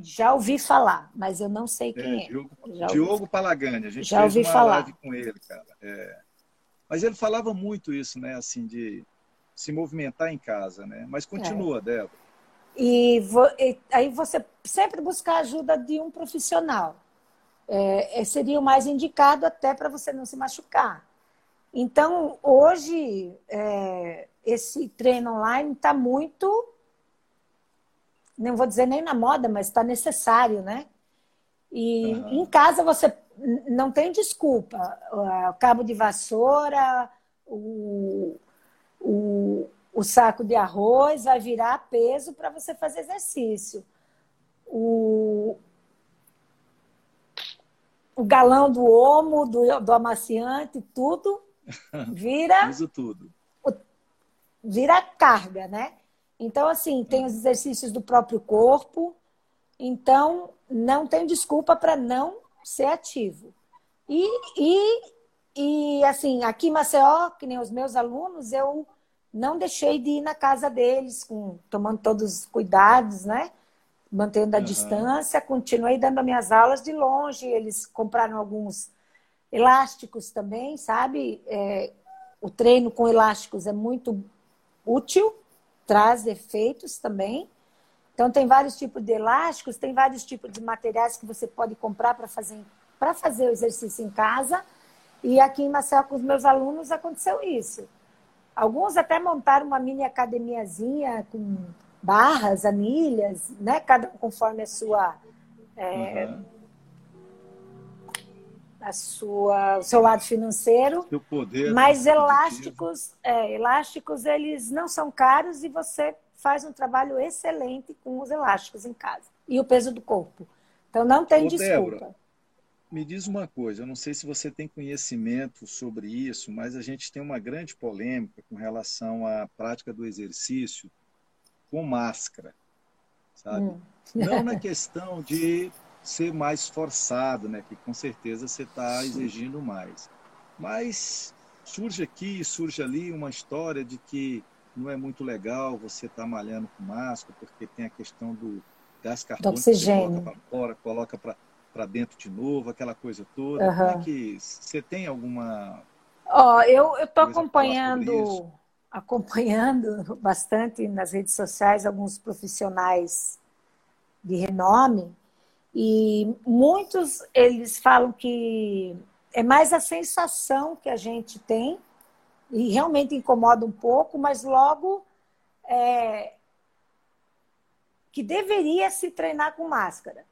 Já ouvi falar, mas eu não sei quem é. é. Diogo, Diogo Palagani, a gente Já fez ouvi uma falar. live com ele, cara. É. Mas ele falava muito isso, né? Assim, de se movimentar em casa, né? Mas continua, é. Débora. E, vo, e, aí você sempre buscar a ajuda de um profissional. É, é seria o mais indicado até para você não se machucar. Então, hoje, é, esse treino online está muito, não vou dizer nem na moda, mas está necessário, né? E uhum. em casa você não tem desculpa. O cabo de vassoura, o, o, o saco de arroz vai virar peso para você fazer exercício. O, o galão do omo, do, do amaciante, tudo vira. Uso tudo vira carga, né? Então, assim, tem os exercícios do próprio corpo, então não tem desculpa para não ser ativo. E, e, e, assim, aqui em Maceió, que nem os meus alunos, eu não deixei de ir na casa deles, com, tomando todos os cuidados, né? Mantendo a uhum. distância, continuei dando minhas aulas de longe. Eles compraram alguns elásticos também, sabe? É, o treino com elásticos é muito útil, traz efeitos também. Então, tem vários tipos de elásticos, tem vários tipos de materiais que você pode comprar para fazer, para fazer o exercício em casa. E aqui em Marcel, com os meus alunos, aconteceu isso. Alguns até montaram uma mini academiazinha com barras, anilhas, né? Cada um conforme a sua. É, uhum a sua, o seu lado financeiro. Seu poder. Mas elásticos, é, elásticos, eles não são caros e você faz um trabalho excelente com os elásticos em casa. E o peso do corpo. Então não tem Ô, desculpa. Débora, me diz uma coisa, eu não sei se você tem conhecimento sobre isso, mas a gente tem uma grande polêmica com relação à prática do exercício com máscara, sabe? Hum. Não na questão de ser mais forçado, né? Que com certeza você está exigindo mais. Mas surge aqui, surge ali uma história de que não é muito legal você estar tá malhando com máscara, porque tem a questão do gás carbônico que você coloca para fora, coloca para dentro de novo, aquela coisa toda. Uhum. Como é que você tem alguma. Ó, oh, eu estou acompanhando acompanhando bastante nas redes sociais alguns profissionais de renome e muitos eles falam que é mais a sensação que a gente tem e realmente incomoda um pouco, mas logo é, que deveria se treinar com máscara.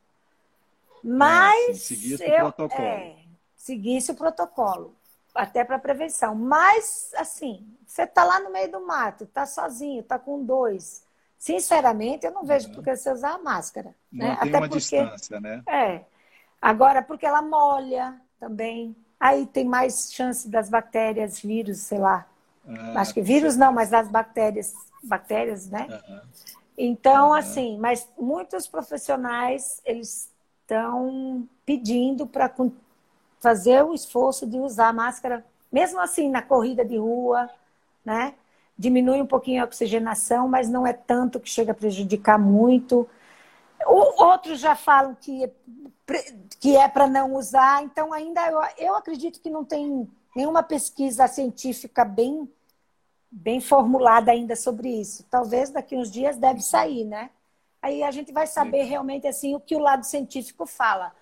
Mas é, seguisse eu, o protocolo. É, seguisse o protocolo, até para prevenção. Mas, assim, você está lá no meio do mato, está sozinho, está com dois. Sinceramente, eu não vejo uhum. por que você usar a máscara. Não né? tem até uma porque, distância, né? É. Agora, porque ela molha também. Aí tem mais chance das bactérias, vírus, sei lá. Ah, Acho que vírus não, mas das bactérias, bactérias, né? Uhum. Então, uhum. assim, mas muitos profissionais, eles estão pedindo para fazer o esforço de usar máscara, mesmo assim, na corrida de rua, né? Diminui um pouquinho a oxigenação, mas não é tanto que chega a prejudicar muito. Outros já falam que, é que é para não usar, então ainda eu, eu acredito que não tem nenhuma pesquisa científica bem bem formulada ainda sobre isso. Talvez daqui uns dias deve sair, né? Aí a gente vai saber realmente assim o que o lado científico fala.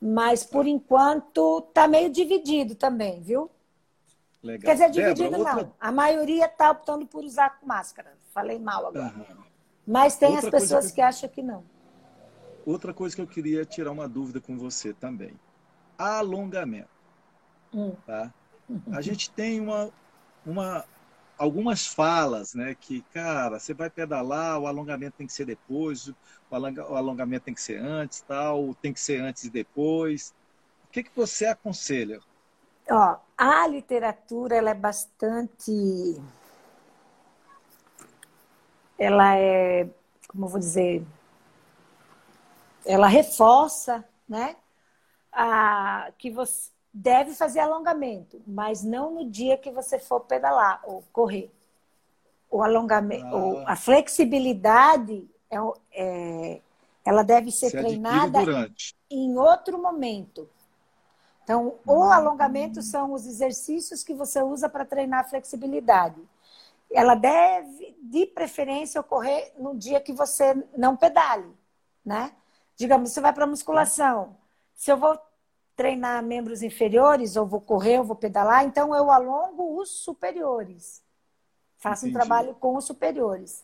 Mas por enquanto tá meio dividido também, viu? Legal. Quer dizer, dividido Débora, não. Outra... A maioria está optando por usar máscara. Falei mal agora. Uhum. Mas tem outra as pessoas que... que acham que não. Outra coisa que eu queria tirar uma dúvida com você também. Alongamento. Hum. Tá? A gente tem uma, uma, algumas falas, né? Que, cara, você vai pedalar, o alongamento tem que ser depois, o alongamento tem que ser antes, tal, tem que ser antes e depois. O que, que você aconselha? Ó, a literatura ela é bastante, ela é, como eu vou dizer, ela reforça, né? A, que você deve fazer alongamento, mas não no dia que você for pedalar ou correr. O alongamento, ah. a flexibilidade é, é, ela deve ser Se treinada em outro momento. Então, o hum. alongamento são os exercícios que você usa para treinar a flexibilidade. Ela deve, de preferência, ocorrer no dia que você não pedale, né? Digamos, você vai para musculação. Se eu vou treinar membros inferiores, ou vou correr, ou vou pedalar, então eu alongo os superiores. Faço Entendi. um trabalho com os superiores.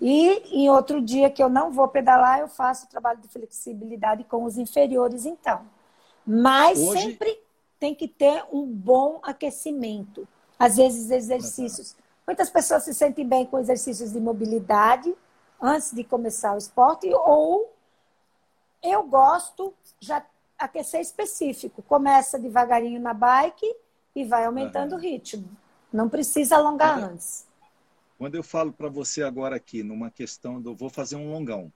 E em outro dia que eu não vou pedalar, eu faço trabalho de flexibilidade com os inferiores, então. Mas Hoje... sempre tem que ter um bom aquecimento. Às vezes, exercícios. Muitas pessoas se sentem bem com exercícios de mobilidade antes de começar o esporte, ou eu gosto já aquecer específico. Começa devagarinho na bike e vai aumentando uhum. o ritmo. Não precisa alongar quando, antes. Quando eu falo para você agora aqui, numa questão do. Vou fazer um longão.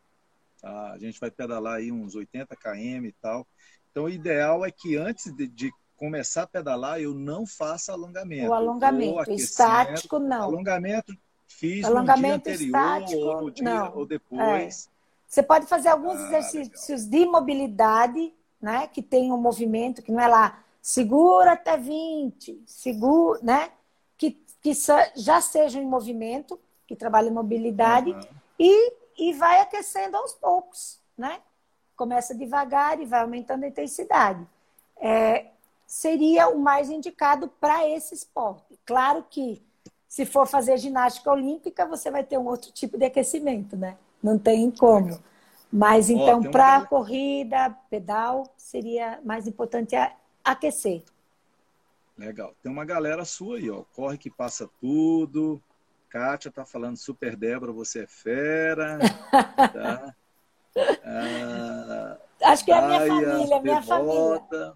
Tá? A gente vai pedalar aí uns 80 km e tal. Então, o ideal é que antes de, de começar a pedalar, eu não faça alongamento. O alongamento estático, não. Alongamento fiz alongamento no dia anterior estático, ou, no dia, não. ou depois. É. Você pode fazer alguns ah, exercícios legal. de mobilidade né? Que tem um movimento que não é lá, segura até 20, segura, né? Que, que já seja em movimento, que trabalhe mobilidade, uhum. e, e vai aquecendo aos poucos, né? Começa devagar e vai aumentando a intensidade. É, seria o mais indicado para esse esporte. Claro que se for fazer ginástica olímpica, você vai ter um outro tipo de aquecimento, né? Não tem como. Mas então, oh, para uma... corrida, pedal, seria mais importante aquecer. Legal. Tem uma galera sua aí, ó. Corre que passa tudo. Kátia tá falando super Débora, você é fera. tá? ah, Acho que é a minha família, minha família.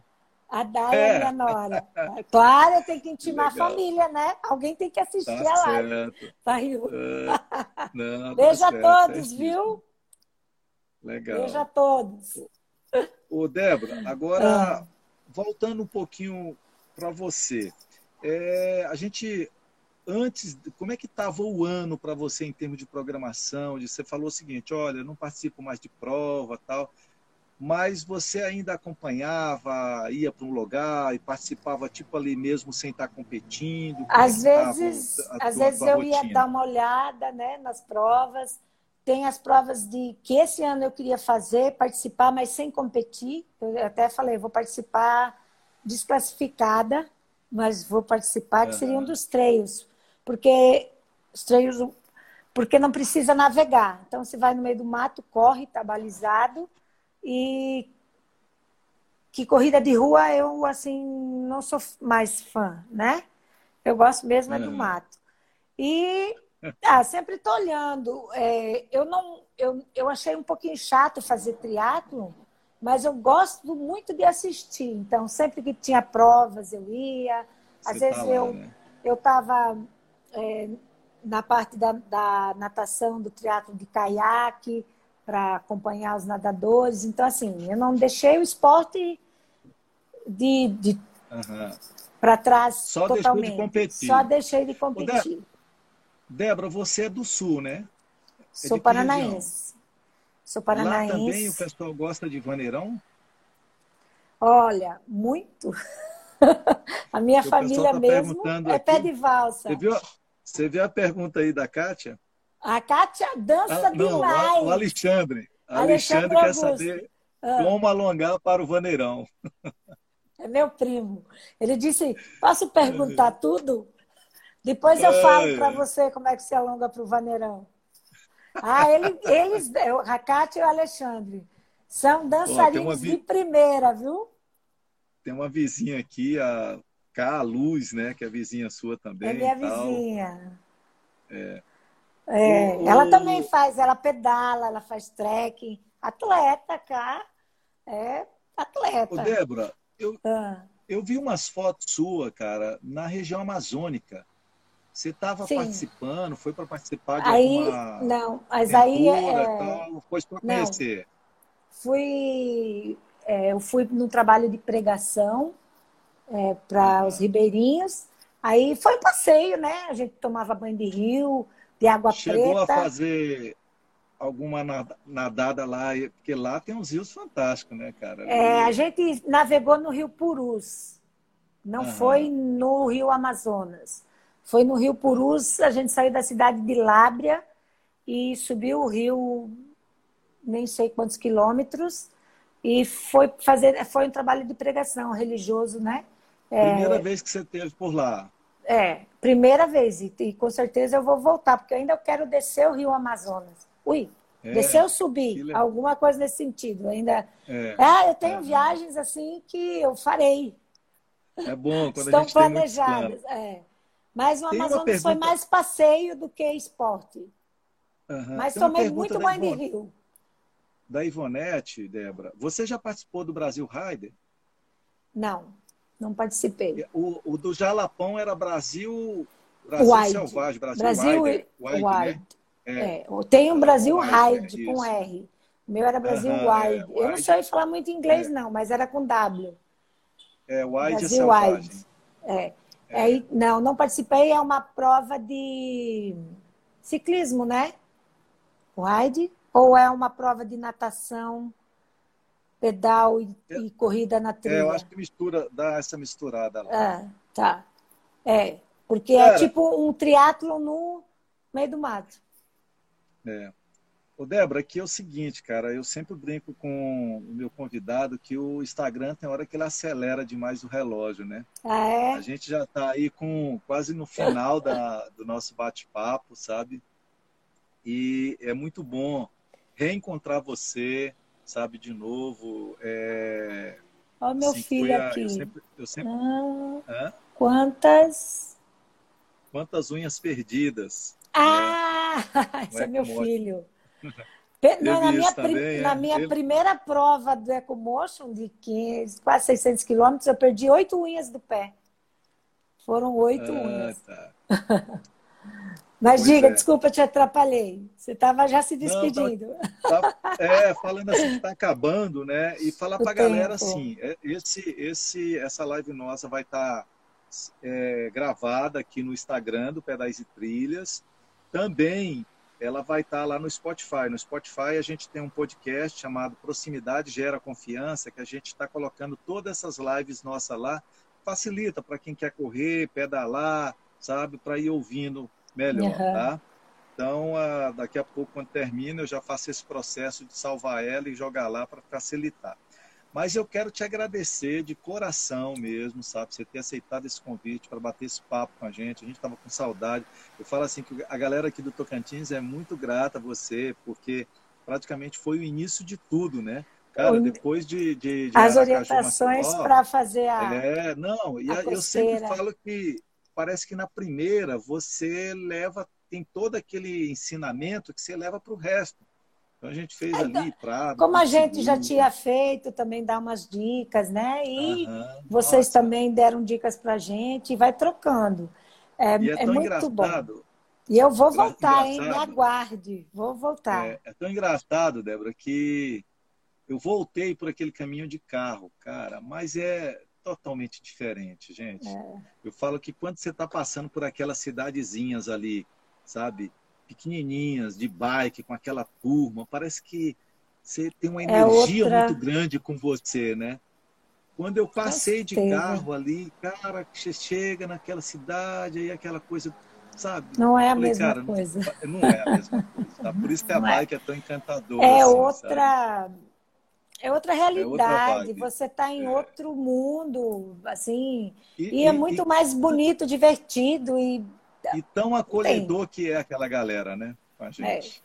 A Daya é. minha nora. Claro, tem que intimar a família, né? Alguém tem que assistir tá a live. Certo. Tá, É. Não, Beijo tá a todos, viu? Legal. Beijo a todos. Ô, Débora, agora ah. voltando um pouquinho para você. É, a gente, antes, como é que estava o ano para você em termos de programação? De, você falou o seguinte, olha, não participo mais de prova tal. mas você ainda acompanhava, ia para um lugar e participava tipo ali mesmo sem estar competindo? Como Às é vezes, às tua- vezes eu ia rotina? dar uma olhada, né, nas provas. Tem as provas de que esse ano eu queria fazer, participar, mas sem competir. Eu até falei, vou participar desclassificada, mas vou participar, que seria um dos treios, porque os treios, porque não precisa navegar. Então você vai no meio do mato, corre, tá balizado e que corrida de rua eu assim não sou mais fã, né? Eu gosto mesmo é do Aham. mato. E ah, sempre tô olhando. É, eu não, eu, eu achei um pouquinho chato fazer triatlo, mas eu gosto muito de assistir. Então sempre que tinha provas eu ia. Às Você vezes tá lá, eu né? eu estava na parte da, da natação, do triatlo de caiaque, para acompanhar os nadadores. Então, assim, eu não deixei o esporte de, de Aham. para trás Só deixou de totalmente. competir. Só deixei de competir. Débora, você é do Sul, né? Sou de que paranaense. Sou Lá também o paranaense. pessoal gosta de vaneirão? Olha, muito. A minha família tá mesmo é pé aqui. de valsa. Você viu, você viu a pergunta aí da Kátia? A Kátia dança Ah, não, demais. o Alexandre. Alexandre Alexandre quer saber Ah. como alongar para o vaneirão. É meu primo. Ele disse: Posso perguntar tudo? Depois eu falo É. para você como é que se alonga para o vaneirão. Ah, ele, eles, o Racate e o Alexandre, são dançarinos vi- de primeira, viu? Tem uma vizinha aqui, a Cá Luz, né? Que é vizinha sua também. É minha vizinha. É. É, ela também faz, ela pedala, ela faz trekking. Atleta, cá. É Ô, atleta. Débora, eu, Ah, eu vi umas fotos suas, cara, na região amazônica. Você estava participando, foi para participar de aí, alguma não, mas aí é, tal, foi para conhecer. fui, é, eu fui no trabalho de pregação para os ribeirinhos. Aí foi um passeio, né? A gente tomava banho de rio, de água Chegou a preta. fazer alguma nada- nadada lá, porque lá tem uns rios fantásticos, né, cara? É, a gente navegou no Rio Purus. Não Aham. foi no Rio Amazonas. Foi no Rio Purus, a gente saiu da cidade de Lábrea e subiu o rio nem sei quantos quilômetros e foi fazer foi um trabalho de pregação religioso, né? Primeira vez que você esteve por lá. É, primeira vez e, e com certeza eu vou voltar porque eu ainda quero descer o Rio Amazonas. Ui, É, descer ou subir, alguma coisa nesse sentido. Ainda É, ah, eu tenho Aham. viagens assim que eu farei. é bom quando Estão a gente tem planejadas. planos. É. Mas o Tem Amazonas foi mais passeio do que esporte. Aham. Mas Tem tomei muito banho de rio. Da Ivonete, Débora. Você já participou do Brasil Rider? Não, não participei. O, o do Jalapão era Brasil, Brasil Wide. Selvagem, Brasil, Brasil Rider, Wide. Wide, né? É, tem um Brasil Wide, Ride é, com. R. O meu era Brasil Aham, é, Wide. Eu não Wide. sei falar muito inglês, É. não, mas era com W. É, Wide é Brasil Selvagem. Wide. É. Aí, não, não participei. É uma prova de ciclismo, né? Wide. Ou é uma prova de natação, pedal e, e corrida na trilha? É, eu acho que mistura, dá essa misturada lá. Ah, tá. É, porque Cara. é tipo um triatlo no meio do mato. É. Ô, Débora, aqui é o seguinte, cara, eu sempre brinco com o meu convidado que o Instagram tem hora que ele acelera demais o relógio, né? Ah, é? A gente já está aí com quase no final da, do nosso bate-papo, sabe? E é muito bom reencontrar você, sabe, de novo. É, Olha o meu assim, filho a- aqui. Eu sempre, eu sempre- Ah, quantas? Quantas unhas perdidas. Ah, esse é O meu filho. Não, na minha, também, é? na minha Ele- primeira prova do Ecomotion, de 15, quase 600 quilômetros, eu perdi oito unhas do pé. Foram oito Ah, unhas. tá. Mas pois diga, é. desculpa, te atrapalhei. Você estava já se Não, tá- despedindo. Tá- é, falando assim que está acabando, né? E falar para a galera assim, é, esse, esse, essa live nossa vai estar gravada aqui no Instagram do Pedais e Trilhas. Também ela vai estar tá lá no Spotify. No Spotify a gente tem um podcast chamado Proximidade Gera Confiança, que a gente está colocando todas essas lives nossas lá. Facilita para quem quer correr, pedalar, sabe? Para ir ouvindo melhor, uhum. tá? Então, daqui a pouco, quando termina, eu já faço esse processo de salvar ela e jogar lá para facilitar. Mas eu quero te agradecer de coração mesmo, sabe? Você ter aceitado esse convite para bater esse papo com a gente. A gente estava com saudade. Eu falo assim que a galera aqui do Tocantins é muito grata a você, porque praticamente foi o início de tudo, né? Cara, depois de. de, de As orientações para fazer a. É, não, e a eu sempre falo que parece que na primeira você leva tem todo aquele ensinamento que você leva para o resto. Então a gente fez é, ali para. Como a gente já tinha feito, também dá umas dicas, né? E vocês nossa. também deram dicas para a gente e vai trocando. É, é, é muito engraçado. bom. E eu vou voltar, hein? Me aguarde. Vou voltar. É, é, tão engraçado, Débora, que eu voltei por aquele caminho de carro, cara, mas é totalmente diferente, gente. É. Eu falo que quando você está passando por aquelas cidadezinhas ali, sabe? Pequenininhas, de bike, com aquela turma. Parece que você tem uma é energia outra... muito grande com você, né? Quando eu passei de carro ali, cara, você chega naquela cidade, aí aquela coisa, sabe? Não é a falei, mesma cara, coisa. Não, não, é a mesma coisa. Tá? Por isso que a não é. bike é. é tão encantadora. É assim, outra. Sabe? É outra realidade, é outra você está em é. outro mundo, assim, e, e é muito e, mais bonito, divertido e e tão acolhedor que é aquela galera, né? Com a gente.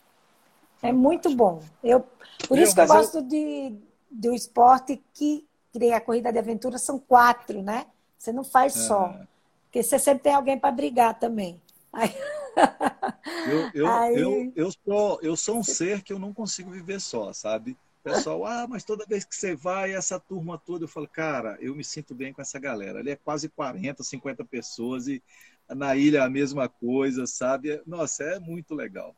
É, é muito bom. Eu, por isso que eu gosto eu... de, do esporte que criei a corrida de aventura, são quatro, né? Você não faz é. só. Porque você sempre tem alguém para brigar também. Aí... Eu, eu, Aí... eu, eu, sou, eu sou um ser que eu não consigo viver só, sabe? pessoal, ah, mas toda vez que você vai, essa turma toda, eu falo, cara, eu me sinto bem com essa galera. Ali é quase 40, 50 pessoas e na ilha a mesma coisa, sabe? Nossa, é muito legal.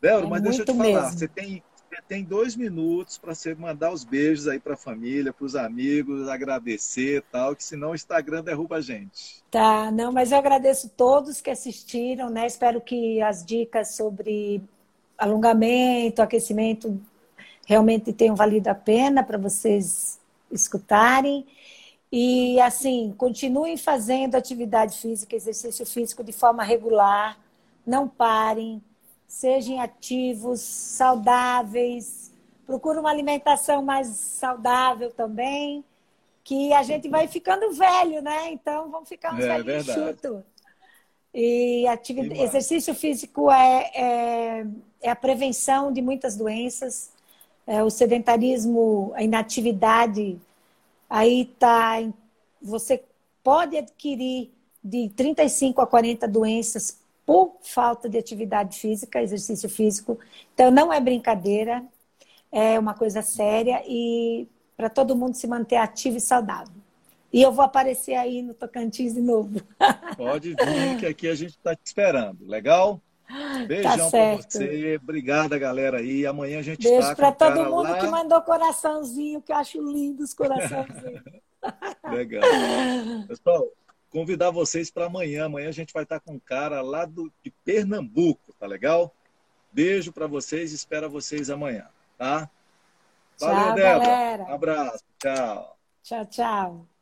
Débora, é mas deixa eu te falar, você tem, você tem dois minutos para você mandar os beijos aí para a família, para os amigos, agradecer tal, que senão o Instagram derruba a gente. Tá, não, mas eu agradeço todos que assistiram, né? Espero que as dicas sobre alongamento, aquecimento realmente tenham valido a pena para vocês escutarem. E assim, continuem fazendo atividade física, exercício físico de forma regular, não parem, sejam ativos, saudáveis, procurem uma alimentação mais saudável também, que a gente vai ficando velho, né? Então vamos ficar uns é, velhos enxutos. E atividade, exercício físico é, é, é, a prevenção de muitas doenças. É, o sedentarismo, a inatividade Aí tá, você pode adquirir de 35 a 40 doenças por falta de atividade física, exercício físico. Então não é brincadeira, é uma coisa séria e para todo mundo se manter ativo e saudável. E eu vou aparecer aí no Tocantins de novo. Pode vir, que aqui a gente está te esperando. Legal? Beijão tá para você. Obrigada, galera aí. Amanhã a gente Beijo tá para todo mundo lá... que mandou coraçãozinho, que eu acho lindo os coraçãozinhos. Legal. Pessoal, convidar vocês para amanhã. Amanhã a gente vai estar com um cara lá do, de Pernambuco, tá legal? Beijo para vocês, espero vocês amanhã, tá? Valeu, tchau, Débora. Galera. Um abraço. Tchau. Tchau, tchau.